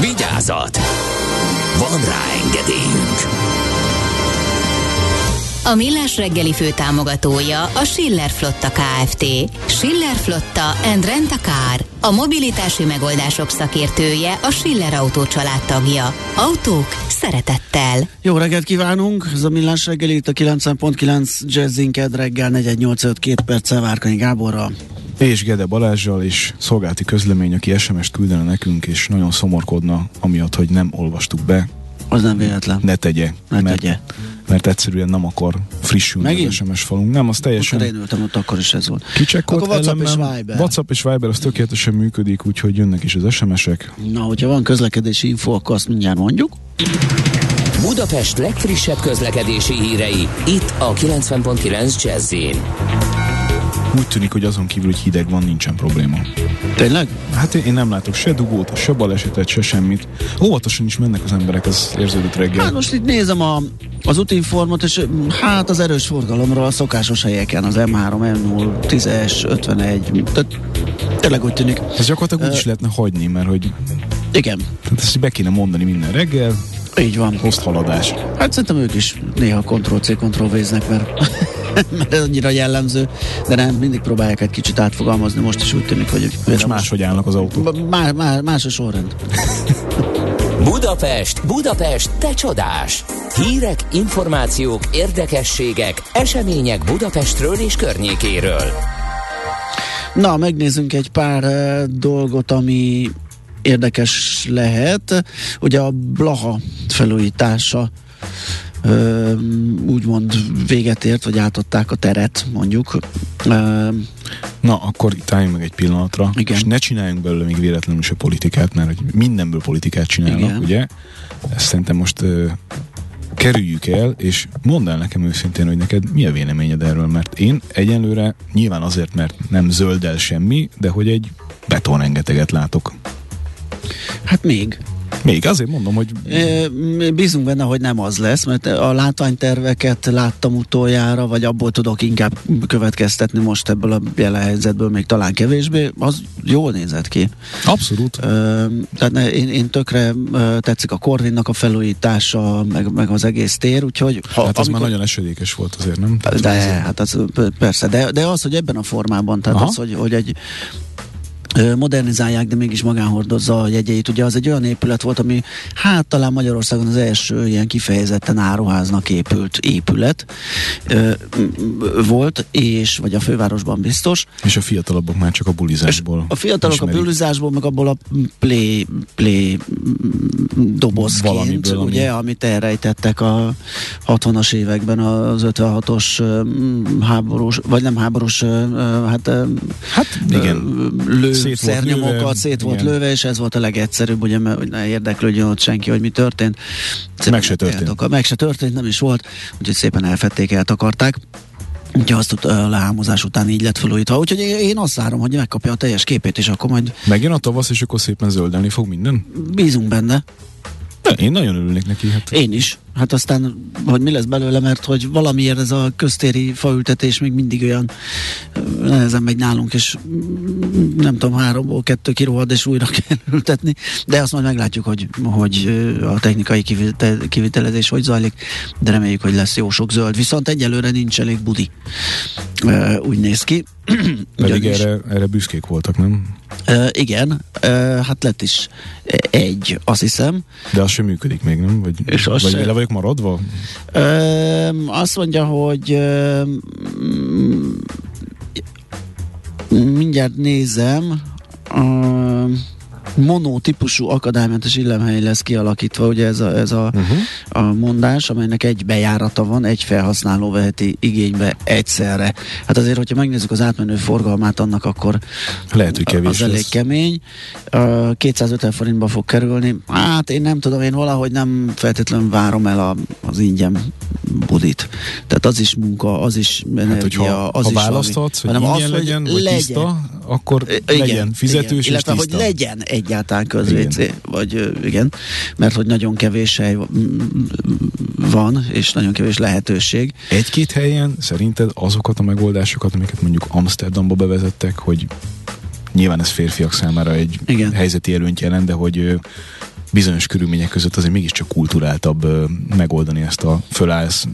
S3: Vigyázat! Van rá engedélyünk!
S4: A Millás reggeli fő támogatója a Schiller Flotta KFT. Schiller Flotta and Rent a Car. A mobilitási megoldások szakértője a Schiller Autó tagja. Autók szeretettel.
S1: Jó reggelt kívánunk! Ez a Millás reggeli itt a 90.9 Jazzink reggel 485 perccel Várkanyi Gáborral
S2: és Gede Balázsjal, és szolgálti közlemény, aki SMS-t küldene nekünk, és nagyon szomorkodna, amiatt, hogy nem olvastuk be.
S1: Az nem véletlen.
S2: Ne tegye.
S1: Ne
S2: mert,
S1: tegye.
S2: Mert egyszerűen nem akar frissülni Megint? az SMS falunk. Nem, az teljesen...
S1: Akkor én ültem ott, akkor is ez volt.
S2: Kicsekkolt
S1: akkor WhatsApp és Viber.
S2: WhatsApp és Viber az tökéletesen működik, úgyhogy jönnek is az SMS-ek.
S1: Na, hogyha van közlekedési info, akkor azt mindjárt mondjuk.
S3: Budapest legfrissebb közlekedési hírei, itt a 90.9 jazz
S2: úgy tűnik, hogy azon kívül, hogy hideg van, nincsen probléma.
S1: Tényleg?
S2: Hát én nem látok se dugót, se balesetet, se semmit. Óvatosan is mennek az emberek, az érződött reggel.
S1: Hát most itt nézem a, az útinformot, és hát az erős forgalomról a szokásos helyeken, az M3, M0, 10-es, 51, tehát tényleg úgy tűnik.
S2: Ez gyakorlatilag uh, úgy is lehetne hagyni, mert hogy...
S1: Igen.
S2: Tehát ezt be kéne mondani minden reggel,
S1: így van.
S2: Hozt haladás.
S1: Hát szerintem ők is néha Ctrl-C, Ctrl-V-znek, mert, mert ez annyira jellemző, de nem, mindig próbálják egy kicsit átfogalmazni, most is úgy tűnik, hogy...
S2: Most máshogy állnak az autók.
S1: Má, má, más a sorrend.
S3: Budapest, Budapest, te csodás! Hírek, információk, érdekességek, események Budapestről és környékéről.
S1: Na, megnézzünk egy pár uh, dolgot, ami érdekes lehet. Ugye a Blaha felújítása ö, úgymond véget ért, vagy átadták a teret, mondjuk. Ö,
S2: Na, akkor itt álljunk meg egy pillanatra,
S1: igen.
S2: és ne csináljunk belőle még véletlenül se politikát, mert hogy mindenből politikát csinálnak, igen. ugye? Ezt szerintem most ö, kerüljük el, és mondd el nekem őszintén, hogy neked mi a véleményed erről, mert én egyenlőre nyilván azért, mert nem zöld semmi, de hogy egy beton rengeteget látok.
S1: Hát még.
S2: Még azért mondom, hogy...
S1: Bízunk benne, hogy nem az lesz, mert a látványterveket láttam utoljára, vagy abból tudok inkább következtetni most ebből a jelenhelyzetből, még talán kevésbé, az jól nézett ki.
S2: Abszolút.
S1: tehát én, én tökre tetszik a Corvinnak a felújítása, meg, meg az egész tér, úgyhogy...
S2: Ha, hát az amikor, már nagyon esedékes volt azért, nem?
S1: Tehát de, hát az, persze, de, de az, hogy ebben a formában, tehát Aha. az, hogy, hogy egy modernizálják, de mégis magánhordozza a jegyeit. Ugye az egy olyan épület volt, ami hát talán Magyarországon az első ilyen kifejezetten áruháznak épült épület ö, volt, és vagy a fővárosban biztos.
S2: És a fiatalabbak már csak a bulizásból.
S1: A fiatalok ismerik. a bulizásból, meg abból a play, play dobozként, Valamiből, ugye, ami... amit elrejtettek a 60-as években az 56-os háborús, vagy nem háborús, hát,
S2: hát igen.
S1: lő szét szernyomokat lőve, szét volt igen. lőve, és ez volt a legegyszerűbb, ugye, mert hogy ne érdeklődjön ott senki, hogy mi történt.
S2: Szépen meg se történt.
S1: Meg se történt, nem is volt, úgyhogy szépen elfették, eltakarták. Úgyhogy azt a lehámozás után így lett felújítva. Úgyhogy én azt várom, hogy megkapja a teljes képét, és akkor majd...
S2: Megjön a tavasz, és akkor szépen zöldelni fog minden?
S1: Bízunk benne.
S2: De én nagyon örülnék neki. Hát.
S1: Én is. Hát aztán, hogy mi lesz belőle, mert hogy valamiért ez a köztéri faültetés még mindig olyan nehezen megy nálunk, és nem tudom, háromból kettő kirohad, és újra kell ültetni, de azt majd meglátjuk, hogy, hogy a technikai kivitelezés hogy zajlik, de reméljük, hogy lesz jó sok zöld. Viszont egyelőre nincs elég budi. Úgy néz ki.
S2: Pedig erre, erre büszkék voltak, nem?
S1: Uh, igen, uh, hát lett is egy, azt hiszem.
S2: De az sem működik még, nem? Vagy, és vagy se... le vagyok maradva?
S1: Uh, azt mondja, hogy uh, mindjárt nézem. Uh, monotípusú akadálymentes illemhely lesz kialakítva, ugye ez a, ez a, uh-huh. a mondás, amelynek egy bejárata van, egy felhasználó veheti igénybe egyszerre. Hát azért, hogyha megnézzük az átmenő forgalmát annak, akkor
S2: lehet, hogy kevés
S1: az elég lesz. kemény. Uh, 250 forintba fog kerülni. Hát én nem tudom, én valahogy nem feltétlenül várom el a, az ingyen budit. Tehát az is munka, az is energia, hát, hogyha,
S2: az
S1: ha
S2: is választhatsz, hogy ingyen az, legyen, vagy legyen. tiszta, akkor igen, legyen fizetős igen. Illetve, és
S1: tiszta. hogy legyen egyáltalán közvécé, vagy igen, mert hogy nagyon kevés hely van, és nagyon kevés lehetőség.
S2: Egy-két helyen szerinted azokat a megoldásokat, amiket mondjuk Amsterdamba bevezettek, hogy nyilván ez férfiak számára egy igen. helyzeti előnyt jelent, de hogy bizonyos körülmények között azért mégiscsak kulturáltabb megoldani ezt a fölállsz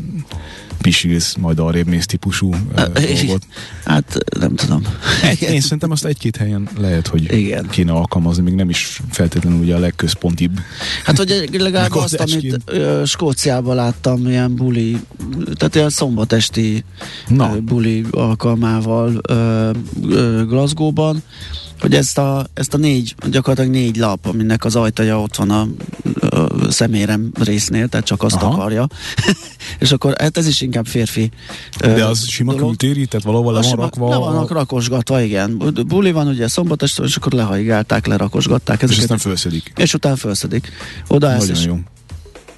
S2: pisilsz, majd arrébb mész típusú uh, dolgot.
S1: Hát nem tudom.
S2: Én szerintem azt egy-két helyen lehet, hogy Igen. kéne alkalmazni, még nem is feltétlenül ugye a legközpontibb.
S1: Hát, hogy legalább azt, amit uh, Skóciában láttam, ilyen buli, tehát ilyen szombatesti Na. Uh, buli alkalmával uh, uh, Glasgow-ban, hogy ezt a, ezt a négy, gyakorlatilag négy lap, aminek az ajtaja ott van a, a szemérem résznél, tehát csak azt Aha. akarja. és akkor hát ez is inkább férfi.
S2: De az sima kültéri, tehát valahol le van rakva?
S1: Le vannak rakosgatva, igen. Buli van ugye szombatest, és akkor lehajgálták, lerakosgatták.
S2: Ezeket, és aztán felszedik.
S1: És utána felszedik. Oda Nagyon jó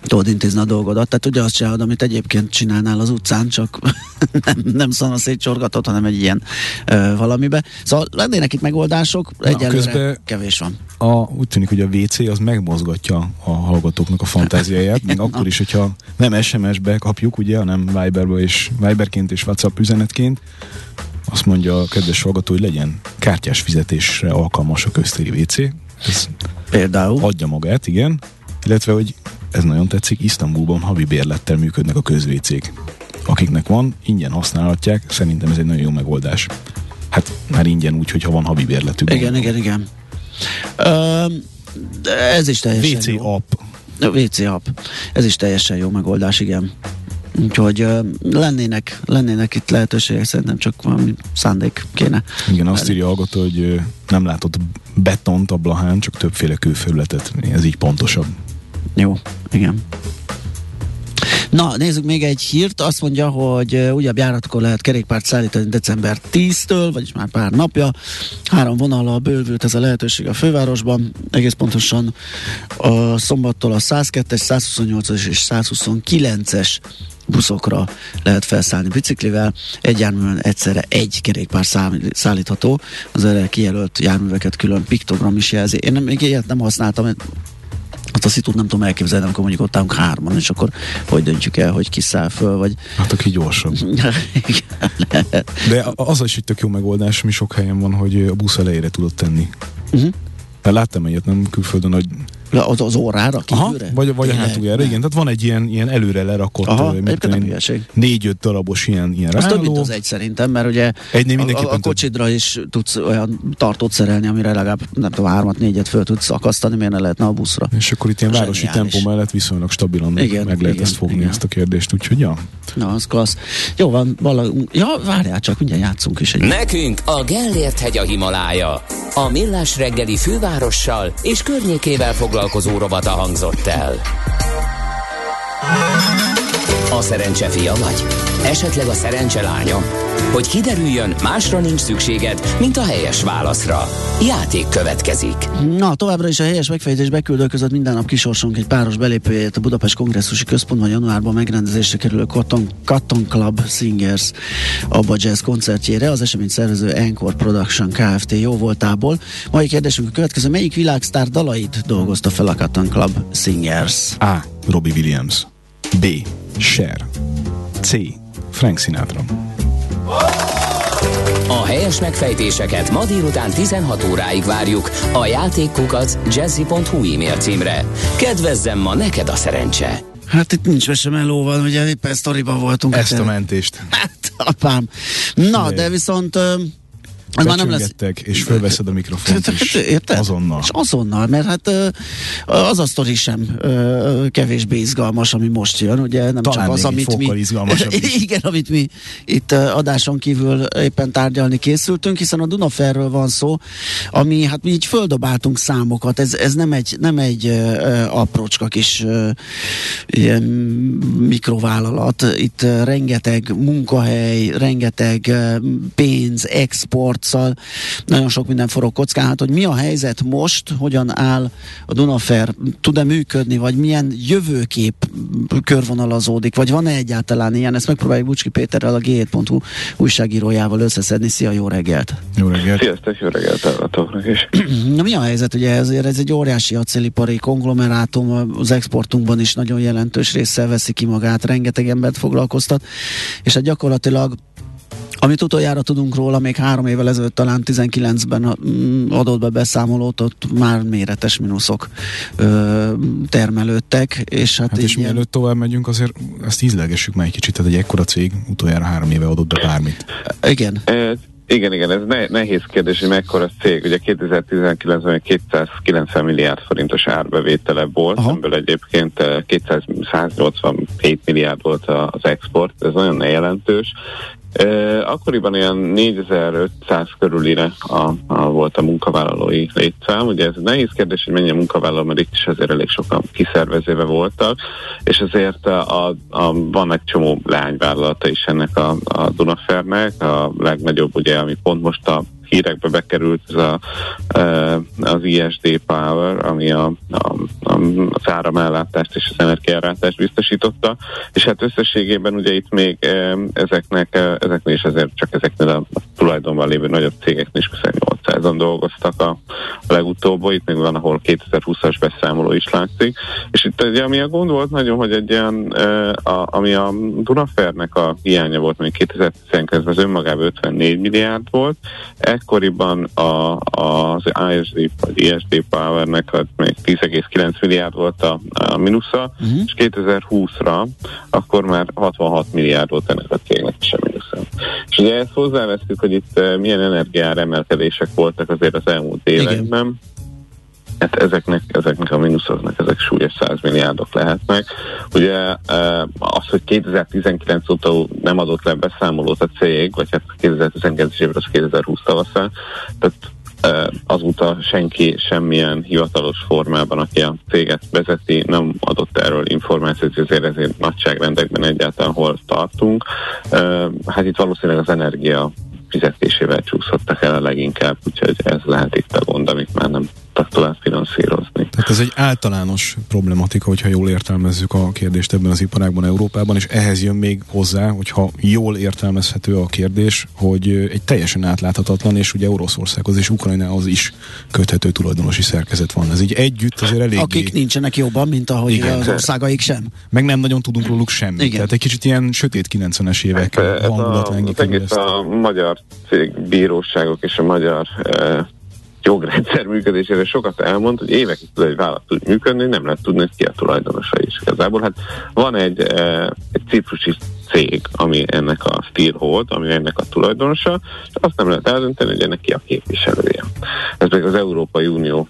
S1: tudod intézni a dolgodat. Tehát ugye azt csinálod, amit egyébként csinálnál az utcán, csak nem, nem szanaszétcsorgatott, hanem egy ilyen ö, valamibe. Szóval lennének itt megoldások, egyelőre kevés van.
S2: A, úgy tűnik, hogy a WC az megmozgatja a hallgatóknak a fantáziáját, még akkor is, hogyha nem SMS-be kapjuk, ugye, hanem Viberbe és Viberként és WhatsApp üzenetként, azt mondja a kedves hallgató, hogy legyen kártyás fizetésre alkalmas a köztéri WC. Ez
S1: Például?
S2: Adja magát, igen. Illetve, hogy ez nagyon tetszik, Isztambulban havi bérlettel működnek a közvécék. Akiknek van, ingyen használhatják, szerintem ez egy nagyon jó megoldás. Hát már ingyen úgy, hogyha van havi bérletük.
S1: Igen, igen, igen. Uh, ez is teljesen
S2: WC
S1: jó.
S2: app.
S1: WC app. Ez is teljesen jó megoldás, igen. Úgyhogy uh, lennének, lennének itt lehetőségek, szerintem csak valami szándék kéne.
S2: Igen, azt írja hallgató, hogy nem látott betont a Blahán, csak többféle kőfelületet. Ez így pontosabb.
S1: Jó, igen. Na, nézzük még egy hírt. Azt mondja, hogy újabb járatkor lehet kerékpárt szállítani december 10-től, vagyis már pár napja. Három vonallal bővült ez a lehetőség a fővárosban. Egész pontosan a szombattól a 102-es, 128-as és 129-es buszokra lehet felszállni biciklivel. Egy járművön egyszerre egy kerékpár szállítható. Az erre kijelölt járműveket külön piktogram is jelzi. Én még ilyet nem használtam, Hát a szitút nem tudom elképzelni, amikor mondjuk ott állunk hárman, és akkor hogy döntjük el, hogy kiszáll föl, vagy...
S2: Hát aki gyorsabb. De az is egy tök jó megoldás, mi sok helyen van, hogy a busz elejére tudod tenni. Uh-huh. láttam egyet, nem külföldön, hogy
S1: az, az órára, kívülre?
S2: Aha, vagy, vagy a hátuljára, igen. Tehát van egy ilyen, ilyen előre lerakott Aha, négy-öt darabos ilyen, ilyen
S1: Az több, mint az egy szerintem, mert ugye
S2: Egynél
S1: a, a, a kocsidra is tudsz olyan tartót szerelni, amire legalább nem tudom, hármat, négyet föl tudsz akasztani, miért ne lehetne a buszra.
S2: És akkor itt ilyen városi tempó mellett viszonylag stabilan igen, meg lehet igen, ezt fogni, igen. ezt a kérdést, úgyhogy ja.
S1: Na, az klassz. Jó van, valami, ja, várjál csak, mindjárt játszunk is egy.
S3: Nekünk a Gellért hegy a Himalája. A Millás reggeli fővárossal és környékével foglalkozó rovata hangzott el. Szerencse fia vagy? Esetleg a szerencse lánya? Hogy kiderüljön, másra nincs szükséged, mint a helyes válaszra. Játék következik.
S1: Na, továbbra is a helyes megfejtés beküldő között minden nap kisorsunk egy páros belépőjét a Budapest Kongresszusi Központban januárban megrendezésre kerülő Cotton, Cotton Club Singers Abba Jazz koncertjére az esemény szervező Encore Production Kft. jó voltából. Mai kérdésünk a következő, melyik világsztár dalait dolgozta fel a Cotton Club Singers?
S2: A. Robbie Williams B. Cher C. Frank Sinatra
S3: A helyes megfejtéseket ma délután 16 óráig várjuk a játékkukac jazzy.hu e-mail címre. Kedvezzem ma neked a szerencse!
S1: Hát itt nincs mese melóval, ugye éppen sztoriban voltunk.
S2: Ezt a mentést.
S1: Hát, apám. Na, de viszont
S2: már nem lesz. és fölveszed a mikrofont is. Érted? Azonnal. És
S1: azonnal, mert hát az a sztori sem kevésbé izgalmas, ami most jön, ugye nem
S2: Talán
S1: csak az, amit mi... igen, amit mi itt adáson kívül éppen tárgyalni készültünk, hiszen a Dunaferről van szó, ami hát mi így földobáltunk számokat, ez, ez nem egy, nem egy aprócska kis ilyen mikrovállalat, itt rengeteg munkahely, rengeteg pénz, export, piaccal, nagyon sok minden forog kockán. Hát, hogy mi a helyzet most, hogyan áll a Dunafer, tud-e működni, vagy milyen jövőkép körvonalazódik, vagy van-e egyáltalán ilyen? Ezt megpróbáljuk Bucski Péterrel, a G7.hu újságírójával összeszedni. Szia, jó reggelt!
S2: Jó reggelt!
S5: Sziasztok, jó reggelt állatoknak is!
S1: Na mi a helyzet? Ugye ezért ez egy óriási acélipari konglomerátum, az exportunkban is nagyon jelentős résszel veszi ki magát, rengeteg embert foglalkoztat, és hát gyakorlatilag amit utoljára tudunk róla, még három évvel ezelőtt talán 19-ben mm, adott be beszámolót, ott már méretes mínuszok ö, termelődtek. És hát,
S2: hát és ilyen... mielőtt tovább megyünk, azért ezt ízlegessük már egy kicsit, tehát egy ekkora cég utoljára három éve adott be bármit.
S1: Igen.
S5: Igen, igen, ez ne, nehéz kérdés, hogy mekkora cég. Ugye 2019-ben 290 milliárd forintos árbevétele volt, Aha. ebből egyébként 287 milliárd volt az export, ez nagyon jelentős, akkoriban ilyen 4500 körülire a, a, volt a munkavállalói létszám. Ugye ez nehéz kérdés, hogy mennyi a munkavállaló, mert itt is azért elég sokan kiszervezéve voltak, és azért a, a, a, van egy csomó leányvállalata is ennek a, a Dunafernek, a legnagyobb ugye, ami pont most a hírekbe bekerült ez a, e, az ISD Power, ami a, a, a, az áramellátást és az energiállátást biztosította, és hát összességében ugye itt még e, ezeknek, e, ezeknél is azért csak ezeknél a, tulajdonban lévő nagyobb cégeknél is 800-an dolgoztak a, a legutóbb, itt még van, ahol 2020-as beszámoló is látszik, és itt ugye, ami a gond volt nagyon, hogy egy ilyen, a, ami a Dunafernek a hiánya volt, ami 2019-ben az önmagában 54 milliárd volt, ekkoriban a, az ISD vagy ISD Powernek még 10,9 milliárd volt a, a minusza, uh-huh. és 2020-ra akkor már 66 milliárd volt ennek a cégnek is a minusza. És ugye ezt hozzávesztük, hogy itt eh, milyen energiára emelkedések voltak azért az elmúlt években. Hát ezeknek, ezeknek a mínuszoknak ezek súlyos 100 milliárdok lehetnek. Ugye eh, az, hogy 2019 óta nem adott le beszámolót a cég, vagy hát 2019 évre az 2020 tavaszán, tehát eh, azóta senki semmilyen hivatalos formában, aki a céget vezeti, nem adott erről információt, ezért ezért nagyságrendekben egyáltalán hol tartunk. Hát itt valószínűleg az energia fizetésével csúszottak el a leginkább, úgyhogy ez lehet itt a gond, amit már nem tudtak tovább finanszírozni.
S2: Tehát ez egy általános problematika, hogyha jól értelmezzük a kérdést ebben az iparágban Európában, és ehhez jön még hozzá, hogyha jól értelmezhető a kérdés, hogy egy teljesen átláthatatlan, és ugye Oroszországhoz és Ukrajnához is köthető tulajdonosi szerkezet van. Ez így együtt azért elég.
S1: Akik nincsenek jobban, mint ahogy Igen. az országaik sem.
S2: Meg nem nagyon tudunk róluk semmit. Igen. Tehát egy kicsit ilyen sötét 90-es évek hangulat
S5: a, a magyar cégbíróságok és a magyar uh, jogrendszer működésére sokat elmond, hogy évekig tud egy vállalat tud működni, nem lehet tudni, hogy ki a tulajdonosa is. Igazából hát van egy, egy ciprusi cég, ami ennek a Steelhold, ami ennek a tulajdonosa, és azt nem lehet eldönteni, hogy ennek ki a képviselője. Ez meg az Európai Unió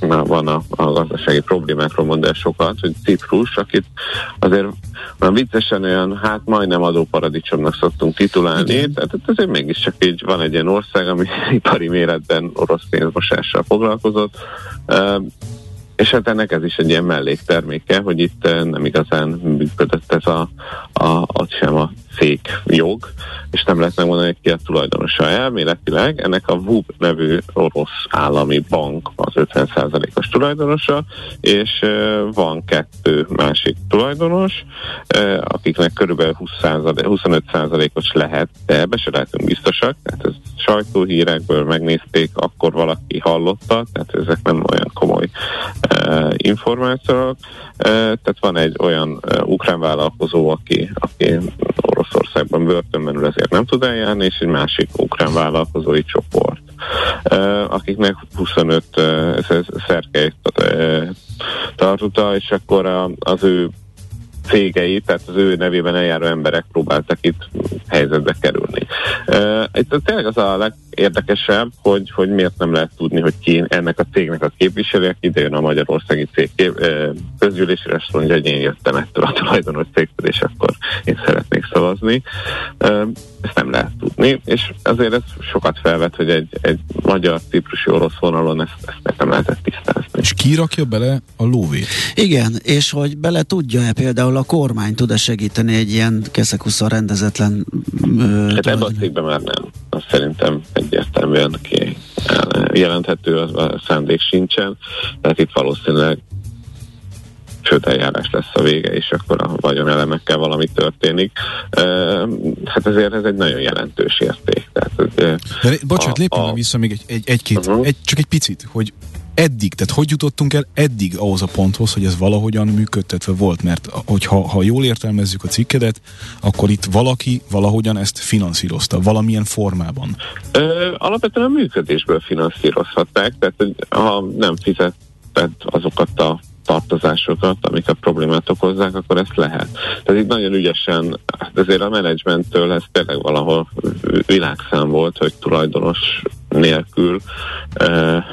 S5: van a, a gazdasági problémákról mond el sokat, hogy Ciprus, akit azért olyan viccesen olyan, hát majdnem adóparadicsomnak szoktunk titulálni, Igen. tehát azért mégiscsak így van egy ilyen ország, ami ipari méretben orosz pénzmosással foglalkozott, és hát ennek ez is egy ilyen mellékterméke, hogy itt nem igazán működött ez a, a, a sem a cég jog, és nem lehet megmondani, hogy ki a tulajdonosa elméletileg. Ennek a VUB nevű orosz állami bank az 50%-os tulajdonosa, és van kettő másik tulajdonos, akiknek körülbelül 20 25%-os lehet, de ebbe se lehetünk biztosak, tehát ez sajtóhírekből megnézték, akkor valaki hallotta, tehát ezek nem olyan komoly információk. Tehát van egy olyan ukrán vállalkozó, aki, aki Oroszországban börtönben ezért nem tud eljárni, és egy másik ukrán vállalkozói csoport, akiknek 25 uh, szerkeit tartotta, és akkor az ő cégei, tehát az ő nevében eljáró emberek próbáltak itt helyzetbe kerülni. Uh, itt tényleg az a legérdekesebb, hogy, hogy miért nem lehet tudni, hogy ki ennek a cégnek a képviselő, aki idejön a Magyarországi cég kép, és mondja, hogy én jöttem ettől a tulajdonos cégtől, és akkor én szeretnék szavazni. Uh, ezt nem lehet tudni, és azért ez sokat felvet, hogy egy, egy magyar, ciprusi, orosz vonalon ezt, ezt nem lehetett tisztázni.
S2: És ki rakja bele a lóvét?
S1: Igen, és hogy bele tudja-e például a kormány tud-e segíteni egy ilyen keszekuszal rendezetlen
S5: ö, Hát ebben a cégben már nem. Azt szerintem egyértelműen ki jelenthető, a szándék sincsen, tehát itt valószínűleg sőt eljárás lesz a vége, és akkor a vagyonelemekkel valami történik. Hát ezért ez egy nagyon jelentős érték. Tehát,
S2: De, bocsánat, lépjünk vissza még egy, egy, egy-két, uh-huh. egy, csak egy picit, hogy eddig, tehát hogy jutottunk el eddig ahhoz a ponthoz, hogy ez valahogyan működtetve volt, mert hogyha ha jól értelmezzük a cikkedet, akkor itt valaki valahogyan ezt finanszírozta, valamilyen formában.
S5: Ö, alapvetően a működésből finanszírozhatták, tehát ha nem fizetett azokat a tartozásokat, amik a problémát okozzák, akkor ezt lehet. Tehát itt nagyon ügyesen, ezért a menedzsmenttől ez tényleg valahol világszám volt, hogy tulajdonos nélkül e,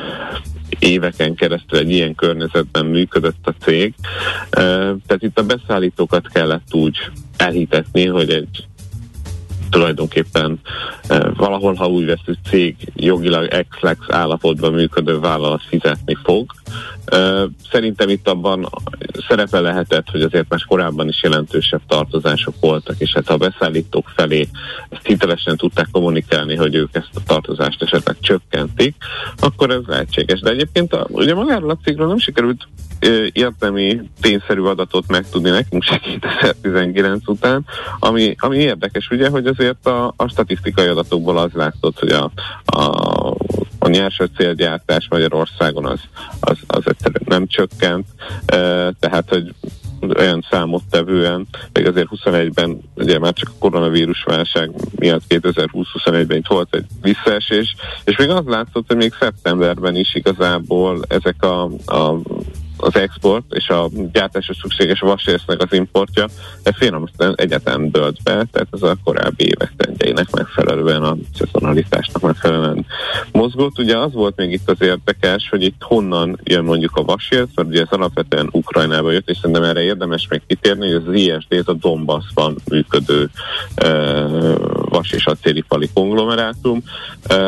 S5: éveken keresztül egy ilyen környezetben működött a cég. Tehát itt a beszállítókat kellett úgy elhitetni, hogy egy tulajdonképpen valahol, ha úgy veszük, cég jogilag ex-lex állapotban működő vállalat fizetni fog. Szerintem itt abban szerepe lehetett, hogy azért már korábban is jelentősebb tartozások voltak, és hát a beszállítók felé ezt hitelesen tudták kommunikálni, hogy ők ezt a tartozást esetleg csökkentik, akkor ez lehetséges. De egyébként a, ugye magáról a cégről nem sikerült érdemi tényszerű adatot megtudni nekünk se 2019 után, ami, ami érdekes ugye, hogy azért a, a statisztikai adatokból az látszott, hogy a, a, a nyersacélgyártás Magyarországon az, az, az egyszerűen nem csökkent, tehát hogy olyan számottevően, még azért 21-ben, ugye már csak a koronavírus válság miatt 2020-21-ben itt volt egy visszaesés, és még az látszott, hogy még szeptemberben is igazából ezek a, a az export és a gyártásra szükséges vasérsznek az importja, ez félelmezten egyetem dölt be, tehát ez a korábbi évek trendjeinek megfelelően, a szezonalitásnak megfelelően mozgott. Ugye az volt még itt az érdekes, hogy itt honnan jön mondjuk a vasért, mert ugye ez alapvetően Ukrajnába jött, és szerintem erre érdemes még kitérni, hogy az ISD, ez a Donbassban működő uh, vas és acélipali konglomerátum,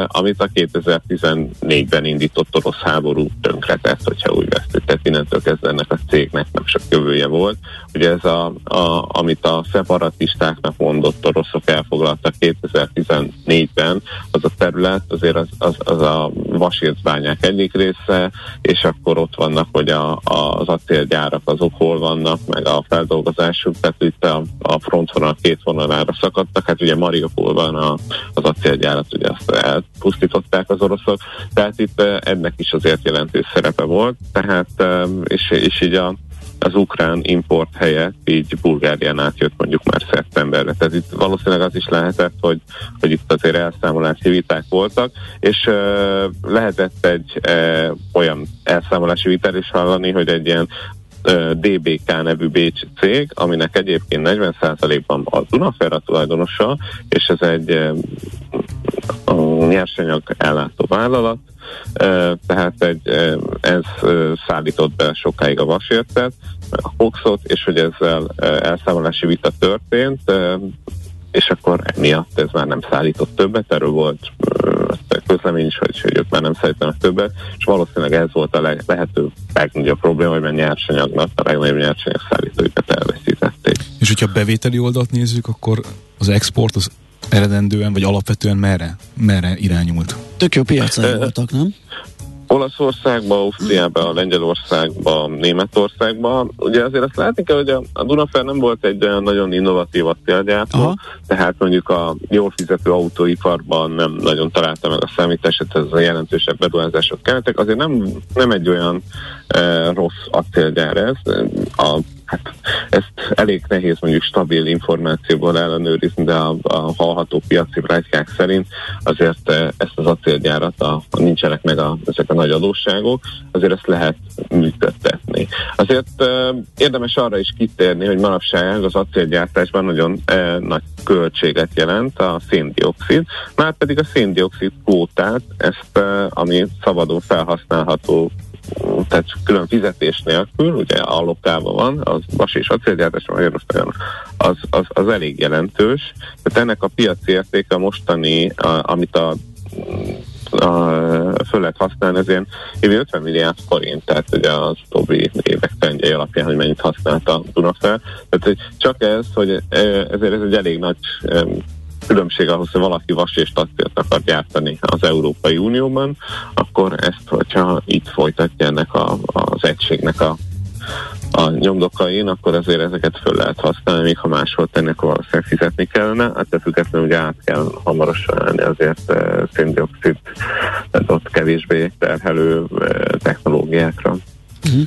S5: amit a 2014-ben indított orosz háború tönkretett, hogyha úgy vesztük. Tehát innentől kezdve ennek a cégnek nem csak jövője volt. Ugye ez, a, a, amit a szeparatistáknak mondott oroszok elfoglaltak 2014-ben, az a terület azért az, az, az a vasércbányák egyik része, és akkor ott vannak, hogy a, a, az acélgyárak azok hol vannak, meg a feldolgozásuk, tehát itt a, a frontvonal két vonalára szakadtak, hát ugye Mariupolban a, az acélgyárat ugye azt elpusztították az oroszok, tehát itt ennek is azért jelentős szerepe volt, tehát eh, és, és így a, az ukrán import helyett így Bulgárián átjött mondjuk már szeptemberre. Tehát itt valószínűleg az is lehetett, hogy, hogy itt azért elszámolási viták voltak, és uh, lehetett egy uh, olyan elszámolási vitát is hallani, hogy egy ilyen DBK nevű Bécs cég, aminek egyébként 40%-ban a Dunaferra tulajdonosa, és ez egy nyersanyag ellátó vállalat, tehát egy, ez szállított be sokáig a vasértet, a Foxot, és hogy ezzel elszámolási vita történt, és akkor emiatt ez már nem szállított többet, erről volt közlemény is, hogy, hogy ők már nem szállítanak többet, és valószínűleg ez volt a leg, lehető legnagyobb probléma, hogy mert nyersanyagnak a legnagyobb nyersanyag szállítóikat elveszítették.
S2: És hogyha bevételi oldalt nézzük, akkor az export az eredendően, vagy alapvetően merre, merre irányult?
S1: Tök jó piacai voltak, nem?
S5: Olaszországba, Ausztriába, Lengyelországba, Németországba. Ugye azért azt látni kell, hogy a, a Dunafer nem volt egy olyan nagyon innovatív acélgyártó, tehát mondjuk a jól fizető autóiparban nem nagyon találta meg a számítást, ez a jelentősebb beruházások kellettek. Azért nem, nem egy olyan e, rossz acélgyár ez. A hát ezt elég nehéz mondjuk stabil információból ellenőrizni, de a, a hallható piaci plegykák szerint azért eh, ezt az acélgyárat, a, a nincsenek meg a, ezek a nagy adósságok, azért ezt lehet működtetni. Azért e, érdemes arra is kitérni, hogy manapság az acélgyártásban nagyon e, nagy költséget jelent a széndiokszid, már pedig a széndiokszid kvótát, ezt, e, ami szabadon felhasználható tehát külön fizetés nélkül, ugye allokálva van, az vas és acélgyártás Magyarországon az, az, az elég jelentős. Tehát ennek a piaci értéke mostani, a, amit a a, föl lehet használni, az ilyen évi 50 milliárd forint, tehát ugye az utóbbi évek trendjei alapján, hogy mennyit használta Dunafel. Tehát csak ez, hogy ezért ez egy elég nagy különbség ahhoz, hogy valaki vas és acélt akar gyártani az Európai Unióban, akkor ezt, hogyha itt folytatja ennek a, az egységnek a a nyomdokain, akkor azért ezeket föl lehet használni, még ha máshol ennek valószínűleg fizetni kellene. Hát függetlenül ugye át kell hamarosan állni azért e, széndiokszid, tehát ott kevésbé terhelő e, technológiákra.
S1: Uh-huh.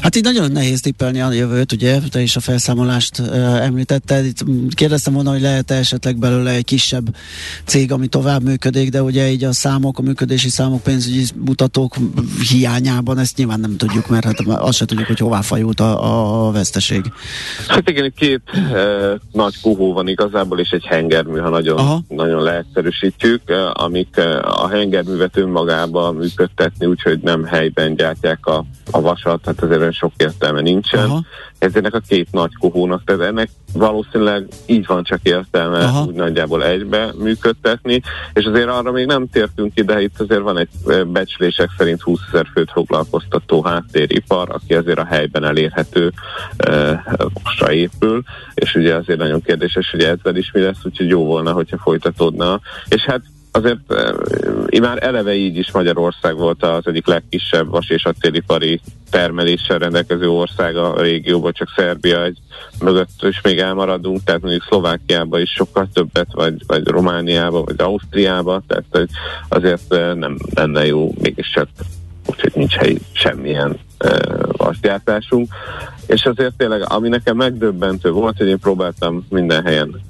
S1: Hát így nagyon nehéz tippelni a jövőt, ugye, te is a felszámolást uh, említetted. Itt kérdeztem volna, hogy lehet -e esetleg belőle egy kisebb cég, ami tovább működik, de ugye így a számok, a működési számok, pénzügyi mutatók hiányában ezt nyilván nem tudjuk, mert hát azt se tudjuk, hogy hová fajult a, a veszteség.
S5: Hát igen, két uh, nagy kuhó van igazából, és egy hengermű, ha nagyon, nagyon leegyszerűsítjük, uh, amik uh, a hengerművet önmagában működtetni, úgyhogy nem helyben gyártják a, a vasat, tehát azért sok értelme nincsen. Aha. Ez ennek a két nagy kohónak, tehát ennek valószínűleg így van csak értelme Aha. úgy nagyjából egybe működtetni, és azért arra még nem tértünk ide, itt azért van egy becslések szerint 20 ezer főt foglalkoztató háttéripar, aki azért a helyben elérhető uh, épül, és ugye azért nagyon kérdéses, hogy ezzel is mi lesz, úgyhogy jó volna, hogyha folytatódna. És hát azért e, már eleve így is Magyarország volt az egyik legkisebb vas és acélipari termeléssel rendelkező ország a régióban, csak Szerbia egy mögött is még elmaradunk, tehát mondjuk Szlovákiában is sokkal többet, vagy, vagy Romániában, vagy Ausztriában, tehát azért nem lenne jó mégiscsak úgyhogy nincs hely semmilyen vasgyártásunk. És azért tényleg, ami nekem megdöbbentő volt, hogy én próbáltam minden helyen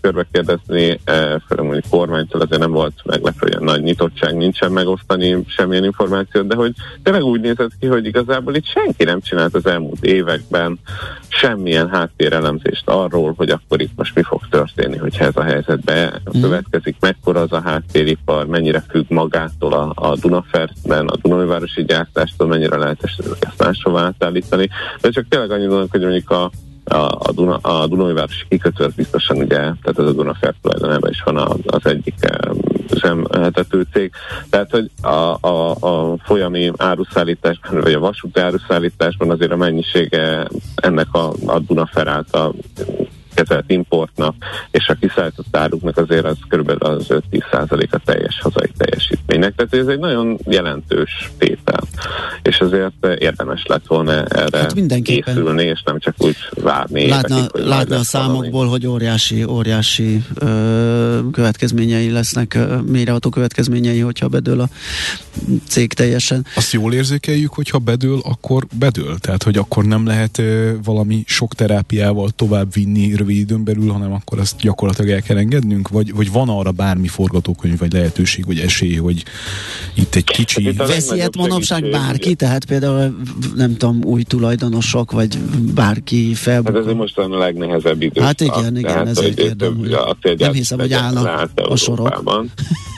S5: körbe kérdezni, főleg mondjuk kormánytól azért nem volt meglepő, hogy nagy nyitottság nincsen megosztani semmilyen információt, de hogy tényleg úgy nézett ki, hogy igazából itt senki nem csinált az elmúlt években semmilyen háttérelemzést arról, hogy akkor itt most mi fog történni, hogyha ez a helyzetbe mm. következik, mekkora az a háttéripar, mennyire függ magától a, a Dunafertben, a Dunajvárosi gyártástól, mennyire lehet ezt máshova átállítani. De csak tényleg annyit mondok, hogy mondjuk a a, a, Duna, a Dunai Városi kikötő az biztosan ugye, tehát ez a Dunafert tulajdonában is van a, az egyik üzemeltető cég. Tehát, hogy a, a, a folyami áruszállításban, vagy a vasúti áruszállításban azért a mennyisége ennek a, a Dunafer által kezelt importnak és a kiszállított áruknak azért az kb. az 5-10 a teljes hazai teljesítménynek. Tehát ez egy nagyon jelentős tétel. És azért érdemes lett volna erre hát készülni, és nem csak úgy várni.
S1: Látna, évekig, hogy látna a számokból, valami. hogy óriási, óriási ö, következményei lesznek, mélyreható következményei, hogyha bedől a cég teljesen.
S2: Azt jól érzékeljük, hogyha bedől, akkor bedől. Tehát, hogy akkor nem lehet ö, valami sok terápiával tovább vinni rövid időn belül, hanem akkor azt gyakorlatilag el kell engednünk? Vagy, vagy van arra bármi forgatókönyv, vagy lehetőség, vagy esély, hogy itt egy kicsi... Hát
S1: Veszi ilyet manapság bárki, tehát például nem tudom, új tulajdonosok, vagy bárki fel.
S5: Hát ez most a legnehezebb idő.
S1: Hát igen, igen, tehát, ezért kérdem, hogy nem hiszem, hogy állnak a sorok.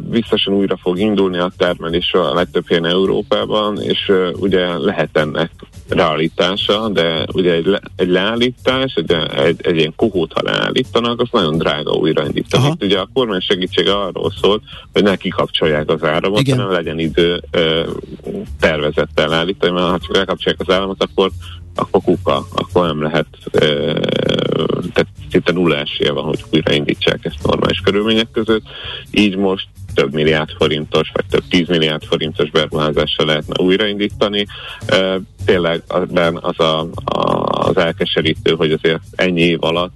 S5: biztosan újra fog indulni a termelés a legtöbb helyen Európában, és ugye lehet ennek realitása, de ugye egy, le, egy leállítás, egy, egy, egy ilyen kohót, ha leállítanak, az nagyon drága újraindítani. Itt ugye a kormány segítsége arról szólt, hogy ne kikapcsolják az áramot, Igen. hanem legyen idő ö, tervezettel leállítani, mert ha csak elkapcsolják az áramot, akkor akkor kuka, akkor nem lehet, tehát szinte nulla esélye van, hogy újraindítsák ezt normális körülmények között. Így most több milliárd forintos, vagy több tíz milliárd forintos beruházással lehetne újraindítani. Tényleg az a, a, az elkeserítő, hogy azért ennyi év alatt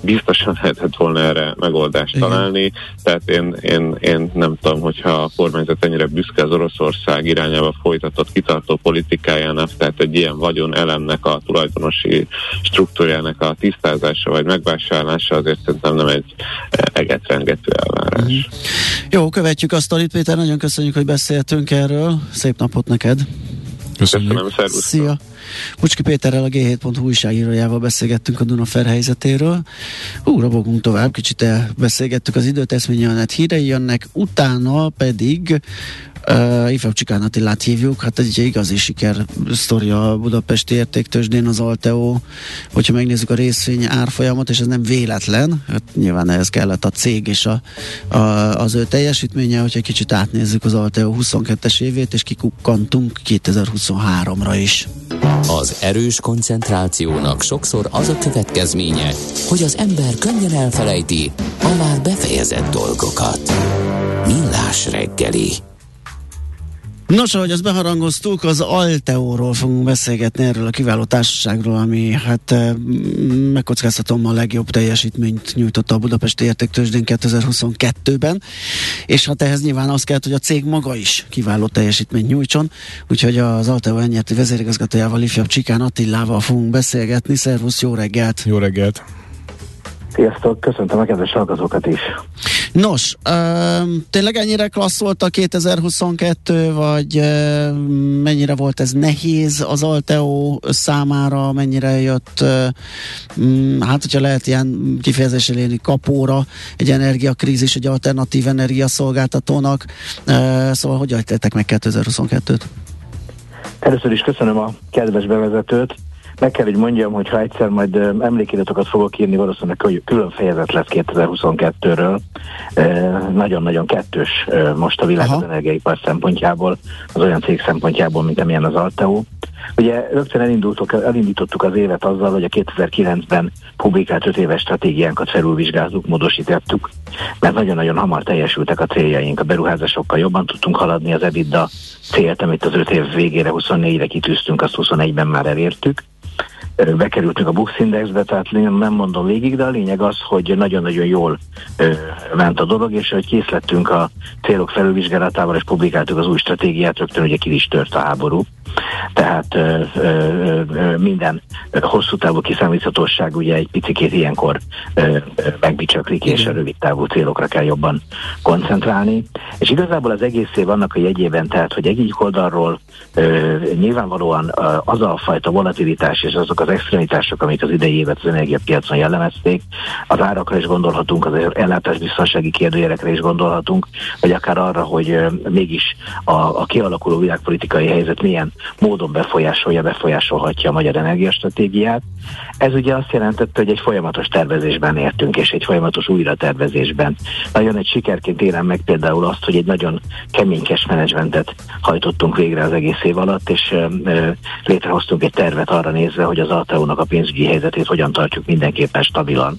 S5: biztosan lehetett volna erre megoldást Igen. találni, tehát én, én, én nem tudom, hogyha a kormányzat ennyire büszke az Oroszország irányába folytatott kitartó politikájának, tehát egy ilyen vagyon elemnek a tulajdonosi struktúrájának a tisztázása vagy megvásárlása azért szerintem nem egy egetrengető elvárás. Mm.
S1: Jó, követjük azt, Alit Péter, nagyon köszönjük, hogy beszéltünk erről. Szép napot neked!
S5: Köszönjük. Köszönöm,
S1: Szia! Pucski Péterrel a G7.hu újságírójával beszélgettünk a Dunafer helyzetéről. Hú, robogunk tovább, kicsit beszélgettük az időt, eszményelnet hírei jönnek, utána pedig Uh, Ifjabb Csikán Attilát hívjuk, hát egy igazi siker sztoria a budapesti értéktősdén az Alteo, hogyha megnézzük a részvény árfolyamot, és ez nem véletlen, hát nyilván ehhez kellett a cég és a, a, az ő teljesítménye, hogyha kicsit átnézzük az Alteo 22-es évét, és kikukkantunk 2023-ra is.
S3: Az erős koncentrációnak sokszor az a következménye, hogy az ember könnyen elfelejti a már befejezett dolgokat. Millás reggeli.
S1: Nos, ahogy ezt beharangoztuk, az Alteóról fogunk beszélgetni erről a kiváló társaságról, ami hát megkockáztatom a legjobb teljesítményt nyújtotta a Budapesti Értéktősdén 2022-ben, és hát ehhez nyilván az kell, hogy a cég maga is kiváló teljesítményt nyújtson, úgyhogy az Alteó ennyerti vezérigazgatójával, ifjabb Csikán Attilával fogunk beszélgetni. Szervusz, jó reggelt!
S2: Jó reggelt!
S6: Sziasztok, köszöntöm a kedves hallgatókat is.
S1: Nos, uh, tényleg ennyire klassz volt a 2022, vagy uh, mennyire volt ez nehéz az Alteo számára, mennyire jött, uh, hát hogyha lehet ilyen kifejezéssel élni, kapóra egy energiakrízis, egy alternatív energiaszolgáltatónak, uh, szóval hogy adjátok meg 2022-t?
S6: Először is köszönöm a kedves bevezetőt meg kell, hogy mondjam, hogy ha egyszer majd emlékiratokat fogok írni, valószínűleg külön fejezet lesz 2022-ről. Nagyon-nagyon kettős most a világ az energiaipar szempontjából, az olyan cég szempontjából, mint amilyen az Alteo. Ugye rögtön elindultuk, elindítottuk az évet azzal, hogy a 2009-ben publikált 5 éves stratégiánkat felülvizsgáltuk, módosítottuk, mert nagyon-nagyon hamar teljesültek a céljaink, a beruházásokkal jobban tudtunk haladni, az EBITDA célt, amit az 5 év végére 24-re kitűztünk, azt 21-ben már elértük bekerültünk a Bux Indexbe, tehát nem mondom végig, de a lényeg az, hogy nagyon-nagyon jól ment a dolog, és hogy kész lettünk a célok felülvizsgálatával, és publikáltuk az új stratégiát, rögtön ugye ki is tört a háború. Tehát ö, ö, ö, minden hosszú távú kiszámíthatóság ugye egy picit ilyenkor megbicsaklik, és a rövid távú célokra kell jobban koncentrálni. És igazából az egész év annak a jegyében, tehát, hogy egyik oldalról nyilvánvalóan az a fajta volatilitás és azok az extremitások, amik az idei évet az energiapiacon jellemezték, az árakra is gondolhatunk, az ellátásbiztonsági kérdőjelekre is gondolhatunk, vagy akár arra, hogy mégis a, a kialakuló világpolitikai helyzet milyen módon befolyásolja, befolyásolhatja a magyar energiastratégiát. Ez ugye azt jelentette, hogy egy folyamatos tervezésben értünk, és egy folyamatos újratervezésben. Nagyon egy sikerként élem meg például azt, hogy egy nagyon kemény cash hajtottunk végre az egész év alatt, és létrehoztunk egy tervet arra nézve, hogy az Alteo-nak a pénzügyi helyzetét hogyan tartjuk mindenképpen stabilan,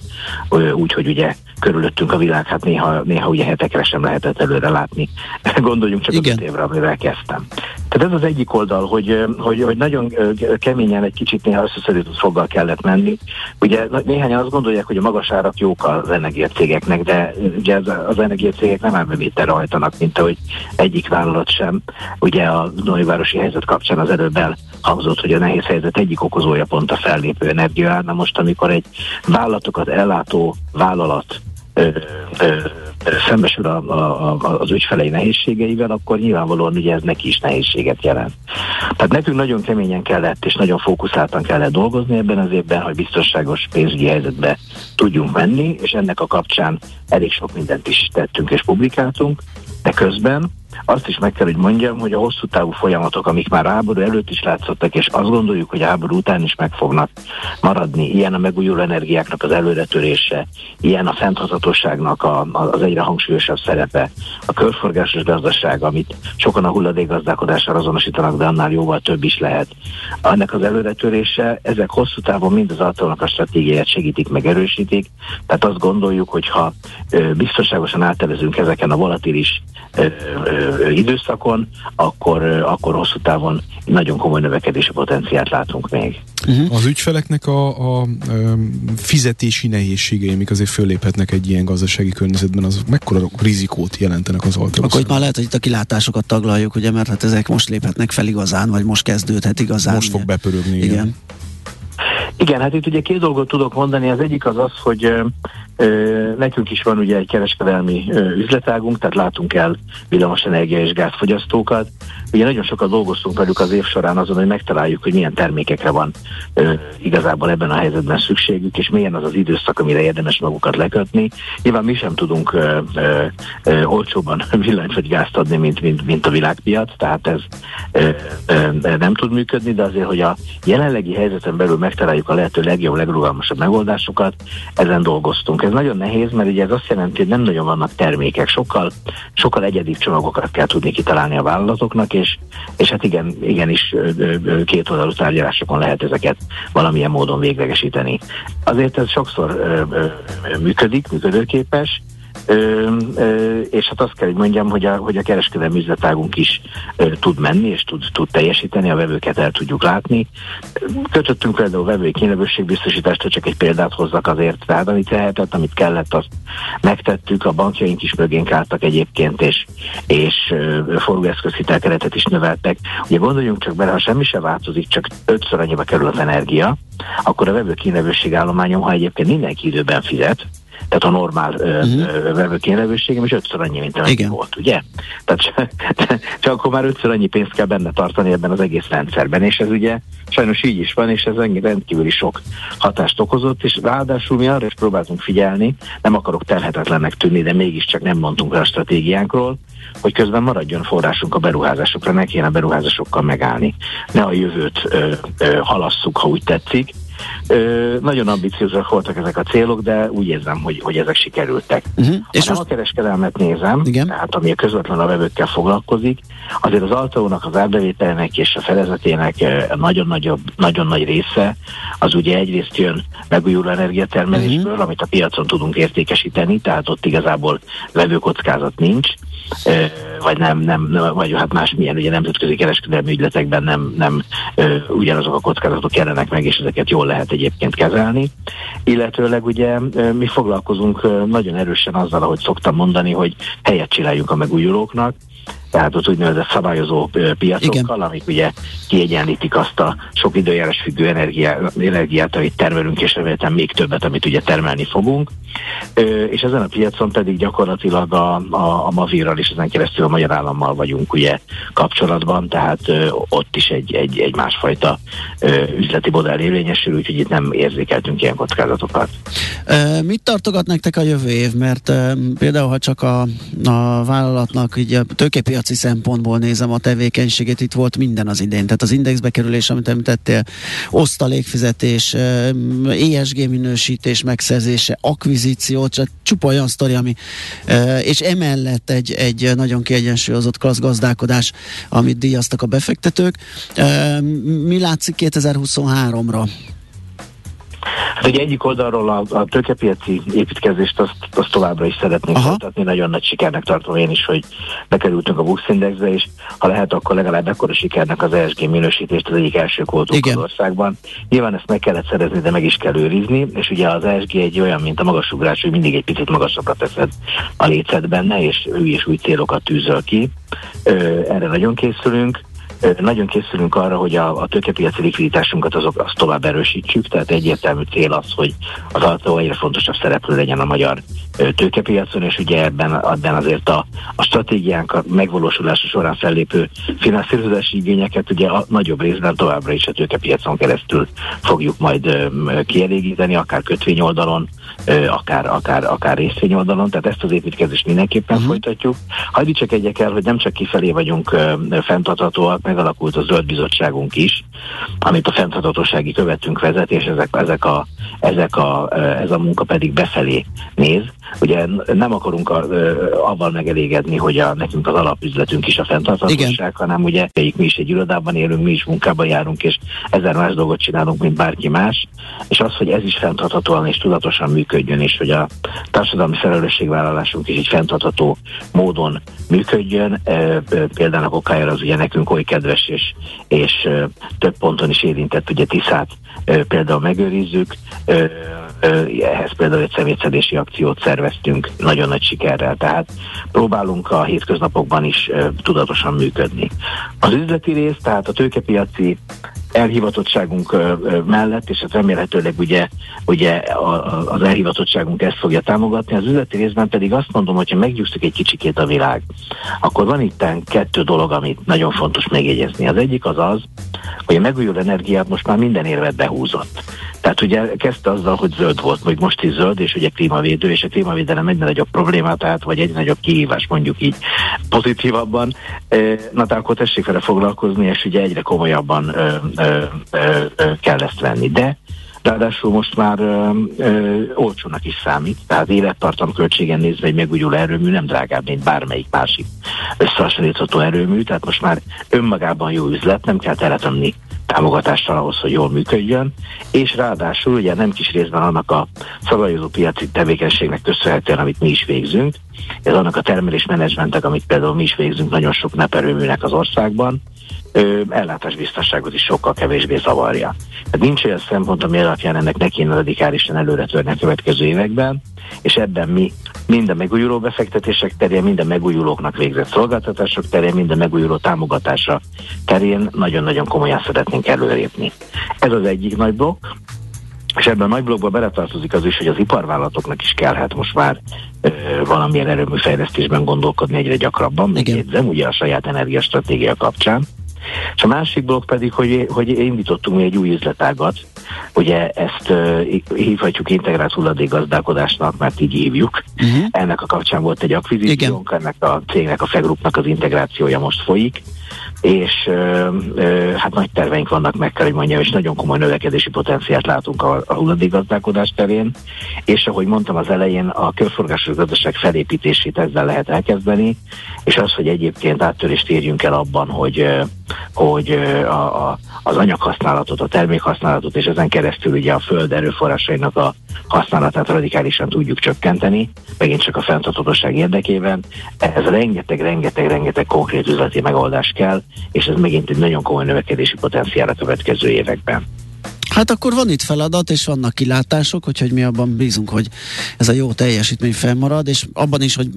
S6: úgy, hogy ugye körülöttünk a világ, hát néha, néha ugye hetekre sem lehetett előre látni. Gondoljunk csak Igen. az évre, amivel kezdtem. Tehát ez az egyik oldal, hogy, hogy, hogy nagyon keményen egy kicsit néha összeszedített foggal kellett menni. Ugye néhányan azt gondolják, hogy a magas árak jók az energiacégeknek, de ugye az, az energiacégek nem elbevételre hajtanak, mint ahogy egyik vállalat sem. Ugye a Nóivárosi helyzet kapcsán az előbb elhangzott, hogy a nehéz helyzet egyik okozója pont a fellépő energia. Na most, amikor egy vállalatokat ellátó vállalat ö, ö, szembesül a, a, a, az ügyfelei nehézségeivel, akkor nyilvánvalóan ugye ez neki is nehézséget jelent. Tehát nekünk nagyon keményen kellett és nagyon fókuszáltan kellett dolgozni ebben az évben, hogy biztonságos pénzügyi helyzetbe tudjunk menni, és ennek a kapcsán elég sok mindent is tettünk és publikáltunk, de közben azt is meg kell, hogy mondjam, hogy a hosszú távú folyamatok, amik már háború előtt is látszottak, és azt gondoljuk, hogy háború után is meg fognak maradni, ilyen a megújuló energiáknak az előretörése, ilyen a fenntarthatóságnak a, az egyre hangsúlyosabb szerepe, a körforgásos gazdaság, amit sokan a hulladékgazdálkodással azonosítanak, de annál jóval több is lehet. Ennek az előretörése, ezek hosszú távon mind az általnak a stratégiáját segítik, meg erősítik, tehát azt gondoljuk, hogy ha biztonságosan átelezünk ezeken a volatilis ö, ö, időszakon, akkor, akkor hosszú távon nagyon komoly növekedési potenciált látunk még.
S2: Uh-huh. Az ügyfeleknek a, a, a fizetési nehézségei, amik azért föléphetnek egy ilyen gazdasági környezetben, az mekkora rizikót jelentenek az alkalmazáson?
S1: Akkor itt már lehet, hogy itt a kilátásokat taglaljuk, ugye, mert hát ezek most léphetnek fel igazán, vagy most kezdődhet igazán.
S2: Most fog bepörögni.
S1: Igen. igen.
S6: Igen, hát itt ugye két dolgot tudok mondani. Az egyik az az, hogy ö, nekünk is van ugye egy kereskedelmi ö, üzletágunk, tehát látunk el villamos energia és gázfogyasztókat. Ugye nagyon sokat dolgoztunk velük az év során azon, hogy megtaláljuk, hogy milyen termékekre van ö, igazából ebben a helyzetben szükségük, és milyen az az időszak, amire érdemes magukat lekötni. Nyilván mi sem tudunk ö, ö, ö, villanyt vagy gázt adni, mint, mint, mint a világpiac, tehát ez ö, ö, nem tud működni, de azért, hogy a jelenlegi helyzeten belül megtaláljuk a lehető legjobb, legrugalmasabb megoldásokat, ezen dolgoztunk. Ez nagyon nehéz, mert ugye ez azt jelenti, hogy nem nagyon vannak termékek, sokkal, sokkal egyedibb csomagokat kell tudni kitalálni a vállalatoknak, és, és hát igen, igenis két oldalú tárgyalásokon lehet ezeket valamilyen módon véglegesíteni. Azért ez sokszor működik, működőképes, Ö, ö, és hát azt kell, hogy mondjam, hogy a, hogy a kereskedelmi üzletágunk is ö, tud menni, és tud, tud teljesíteni, a vevőket el tudjuk látni. Kötöttünk például vevői kínlevőségbiztosítást, hogy csak egy példát hozzak azért, tehát amit lehetett, amit kellett, azt megtettük, a bankjaink is mögénk álltak egyébként, és, és forgóeszközhitelkeretet is növeltek. Ugye gondoljunk csak bele, ha semmi se változik, csak ötször annyiba kerül az energia, akkor a vevő kínlevőségállományom, ha egyébként mindenki időben fizet, tehát a normál uh-huh. vevőkénylevőségem, és ötször annyi, mint amennyi volt, ugye? Tehát csak, akkor már ötször annyi pénzt kell benne tartani ebben az egész rendszerben, és ez ugye sajnos így is van, és ez rendkívüli sok hatást okozott, és ráadásul mi arra is próbáltunk figyelni, nem akarok terhetetlennek tűnni, de mégiscsak nem mondtunk le a stratégiánkról, hogy közben maradjon forrásunk a beruházásokra, ne kéne beruházásokkal megállni. Ne a jövőt ö, ö, halasszuk, ha úgy tetszik, Ö, nagyon ambiciózak voltak ezek a célok, de úgy érzem, hogy, hogy ezek sikerültek. Uh-huh. És most... a kereskedelmet nézem, Igen. tehát ami a közvetlen a vevőkkel foglalkozik, azért az Altaónak az árbevételnek és a felezetének nagyon, nagyobb, nagyon nagy része az ugye egyrészt jön megújuló energiatermelésből, uh-huh. amit a piacon tudunk értékesíteni, tehát ott igazából vevőkockázat nincs vagy nem, nem, nem vagy hát másmilyen ugye nemzetközi kereskedelmi ügyletekben nem, nem ugyanazok a kockázatok jelennek meg, és ezeket jól lehet egyébként kezelni. Illetőleg ugye mi foglalkozunk nagyon erősen azzal, ahogy szoktam mondani, hogy helyet csináljunk a megújulóknak, tehát az úgynevezett szabályozó piacokkal, Igen. amik ugye kiegyenlítik azt a sok időjárás függő energiá, energiát, amit termelünk, és remélem még többet, amit ugye termelni fogunk. És ezen a piacon pedig gyakorlatilag a, a, a Mavirral és ezen keresztül a Magyar Állammal vagyunk ugye kapcsolatban, tehát ott is egy, egy, egy másfajta üzleti modell érvényesül, úgyhogy itt nem érzékeltünk ilyen kockázatokat.
S1: Mit tartogat nektek a jövő év? Mert például, ha csak a, a vállalatnak így a tőkepiac piaci szempontból nézem a tevékenységét, itt volt minden az idén. Tehát az indexbe kerülés, amit említettél, osztalékfizetés, ESG minősítés megszerzése, akvizíció, csak csupa olyan sztori, ami, és emellett egy, egy nagyon kiegyensúlyozott klassz gazdálkodás, amit díjaztak a befektetők. Mi látszik 2023-ra?
S6: Hát ugye egyik oldalról a, a tőkepiaci építkezést azt, azt továbbra is szeretnénk folytatni. Nagyon nagy sikernek tartom én is, hogy bekerültünk a Bux Indexbe, és ha lehet, akkor legalább ekkora sikernek az ESG minősítést az egyik első voltunk az országban. Nyilván ezt meg kellett szerezni, de meg is kell őrizni, és ugye az ESG egy olyan, mint a magasugrás, hogy mindig egy picit magasabbra teszed a lécet benne, és ő is új célokat tűzöl ki. Erre nagyon készülünk nagyon készülünk arra, hogy a, a tőkepiaci likviditásunkat azok, azt tovább erősítsük, tehát egyértelmű cél az, hogy az Altó egyre fontosabb szereplő legyen a magyar tőkepiacon, és ugye ebben, ebben azért a, a stratégiánk a megvalósulása során fellépő finanszírozási igényeket ugye a nagyobb részben továbbra is a tőkepiacon keresztül fogjuk majd kielégíteni, akár kötvényoldalon, akár, akár, akár részvényoldalon, tehát ezt az építkezést mindenképpen uh-huh. folytatjuk. Hagyj csak egyek el, hogy nem csak kifelé vagyunk fenntarthatóak, megalakult a zöld bizottságunk is, amit a fenntarthatósági követünk vezet, és ezek, ezek a, ezek a, ez a munka pedig befelé néz. Ugye nem akarunk a, avval megelégedni, hogy a, nekünk az alapüzletünk is a fenntarthatóság, hanem ugye mi is egy irodában élünk, mi is munkában járunk, és ezer más dolgot csinálunk, mint bárki más, és az, hogy ez is fenntarthatóan és tudatosan működjön, és hogy a társadalmi felelősségvállalásunk is egy fenntartható módon működjön. Például a kokájára az ugye nekünk oly kedves, és, és több ponton is érintett, ugye Tiszát például megőrizzük, ehhez például egy szemétszedési akciót szerveztünk nagyon nagy sikerrel, tehát próbálunk a hétköznapokban is tudatosan működni. Az üzleti rész, tehát a tőkepiaci elhivatottságunk mellett, és hát remélhetőleg ugye, ugye az elhivatottságunk ezt fogja támogatni. Az üzleti részben pedig azt mondom, hogyha meggyúztuk egy kicsikét a világ, akkor van itt kettő dolog, amit nagyon fontos megjegyezni. Az egyik az az, hogy a megújuló energiát most már minden érvet behúzott. Tehát ugye kezdte azzal, hogy zöld volt, vagy most is zöld, és ugye klímavédő, és a klímavédelem egyre nagyobb problémát, tehát vagy egy nagyobb kihívás mondjuk így pozitívabban. Na tehát akkor tessék vele foglalkozni, és ugye egyre komolyabban ö, ö, ö, kell ezt venni. De Ráadásul most már ö, ö, olcsónak is számít, tehát élettartam költségen nézve egy megújuló erőmű nem drágább, mint bármelyik másik összehasonlítható erőmű, tehát most már önmagában jó üzlet, nem kell teletömni támogatással ahhoz, hogy jól működjön, és ráadásul ugye nem kis részben annak a szabályozó piaci tevékenységnek köszönhetően, amit mi is végzünk, ez annak a termelésmenedzsmentek, amit például mi is végzünk nagyon sok neperőműnek az országban, ö, ellátásbiztonságot is sokkal kevésbé zavarja. Tehát nincs olyan szempont, ami alapján ennek ne kéne radikálisan előre törni a következő években, és ebben mi minden megújuló befektetések terén, minden megújulóknak végzett szolgáltatások terén, minden megújuló támogatása terén nagyon-nagyon komolyan szeretnénk előrépni. Ez az egyik nagy blokk, és ebben a nagy blokkba beletartozik az is, hogy az iparvállalatoknak is kellhet most már ö, valamilyen erőműfejlesztésben gondolkodni egyre gyakrabban, megjegyzem, ugye a saját energiastratégia kapcsán. És a másik blokk pedig, hogy, hogy indítottunk mi egy új üzletágat, ugye ezt uh, hívhatjuk integrált hulladékgazdálkodásnak, mert így hívjuk. Uh-huh. Ennek a kapcsán volt egy akvizíciónk, ennek a cégnek, a Fegrupnak az integrációja most folyik, és ö, ö, hát nagy terveink vannak, meg kell, hogy mondjam, és nagyon komoly növekedési potenciált látunk a, a hulladékgazdálkodás terén, és ahogy mondtam az elején, a körforgásos gazdaság felépítését ezzel lehet elkezdeni, és az, hogy egyébként áttörést érjünk el abban, hogy, hogy a, a, az anyaghasználatot, a termékhasználatot, és ezen keresztül ugye a föld erőforrásainak a használatát radikálisan tudjuk csökkenteni, megint csak a fenntarthatóság érdekében. Ez rengeteg, rengeteg, rengeteg konkrét üzleti megoldás kell, és ez megint egy nagyon komoly növekedési potenciál a következő években.
S1: Hát akkor van itt feladat, és vannak kilátások, úgyhogy mi abban bízunk, hogy ez a jó teljesítmény fennmarad, és abban is, hogy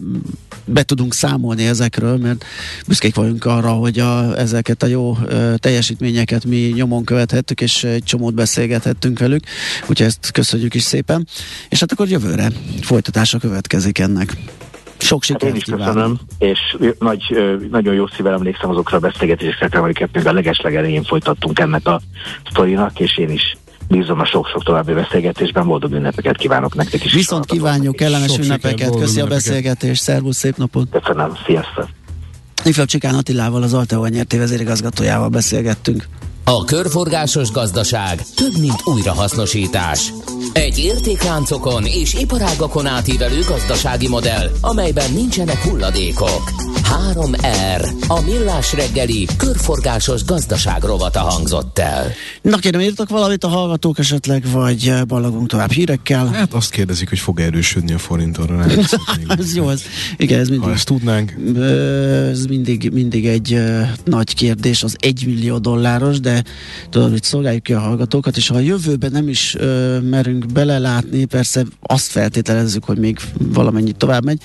S1: be tudunk számolni ezekről, mert büszkék vagyunk arra, hogy a, ezeket a jó ö, teljesítményeket mi nyomon követhettük, és egy csomót beszélgethettünk velük, úgyhogy ezt köszönjük is szépen. És hát akkor jövőre folytatása következik ennek. Sok sikert hát
S6: én is köszönöm, és nagy, nagyon jó szívvel emlékszem azokra a beszélgetésekre, amiket még a legeslegelején folytattunk ennek a sztorinak, és én is bízom a sok-sok további beszélgetésben, boldog ünnepeket kívánok nektek is.
S1: Viszont kívánjuk, kellemes ünnepeket, köszi a beszélgetést, szervusz, szép napot!
S6: Köszönöm, sziasztok!
S1: Ifjabb Csikán Attilával, az Alteo nyerté vezérigazgatójával beszélgettünk.
S3: A körforgásos gazdaság több, mint újrahasznosítás. Egy értékláncokon és iparágakon átívelő gazdasági modell, amelyben nincsenek hulladékok. 3R. A millás reggeli körforgásos gazdaság rovata hangzott el.
S1: Na kérem, írtak valamit a hallgatók esetleg, vagy ballagunk tovább hírekkel?
S2: Hát azt kérdezik, hogy fog erősödni a forint arra.
S1: ez jó, ez, igen, ez mindig.
S2: Ha ezt tudnánk.
S1: Ez mindig, mindig egy nagy kérdés, az egy millió dolláros, de tudod, hogy szolgáljuk ki a hallgatókat, és ha a jövőben nem is uh, belelátni, persze azt feltételezzük, hogy még valamennyit tovább megy,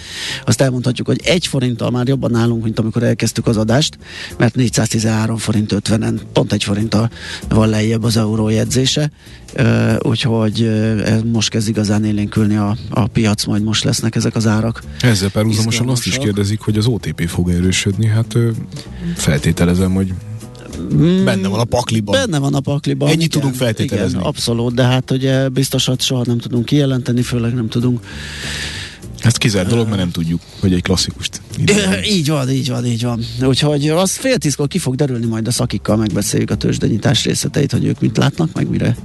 S1: azt elmondhatjuk, hogy egy forinttal már jobban állunk, mint amikor elkezdtük az adást, mert 413 forint 50-en, pont egy forinttal van lejjebb az euró jegyzése, úgyhogy most kezd igazán élénkülni a, a piac, majd most lesznek ezek az árak.
S2: Ezzel párhuzamosan azt is kérdezik, hogy az OTP fog erősödni, hát feltételezem, hogy benne van a pakliban.
S1: Benne van a pakliban.
S2: Ennyit igen, tudunk feltételezni.
S1: Igen, abszolút, de hát ugye biztosat soha nem tudunk kijelenteni, főleg nem tudunk
S2: ez kizárt dolog, mert nem tudjuk, hogy egy klasszikust.
S1: Ide így van, így van, így van. Úgyhogy az fél tízkor ki fog derülni, majd a szakikkal megbeszéljük a tőzsdenyítás részleteit, hogy ők mit látnak, meg mire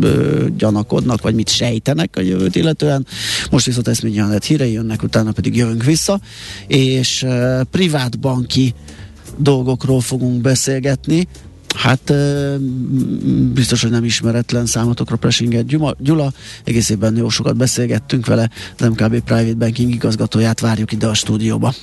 S1: ö, gyanakodnak, vagy mit sejtenek a jövőt illetően. Most viszont ezt mindjárt hírei jönnek, utána pedig jövünk vissza, és ö, privát banki dolgokról fogunk beszélgetni. Hát biztos, hogy nem ismeretlen számotokra Presinget Gyula. Egész évben jó sokat beszélgettünk vele, az MKB Private Banking igazgatóját várjuk ide a stúdióba.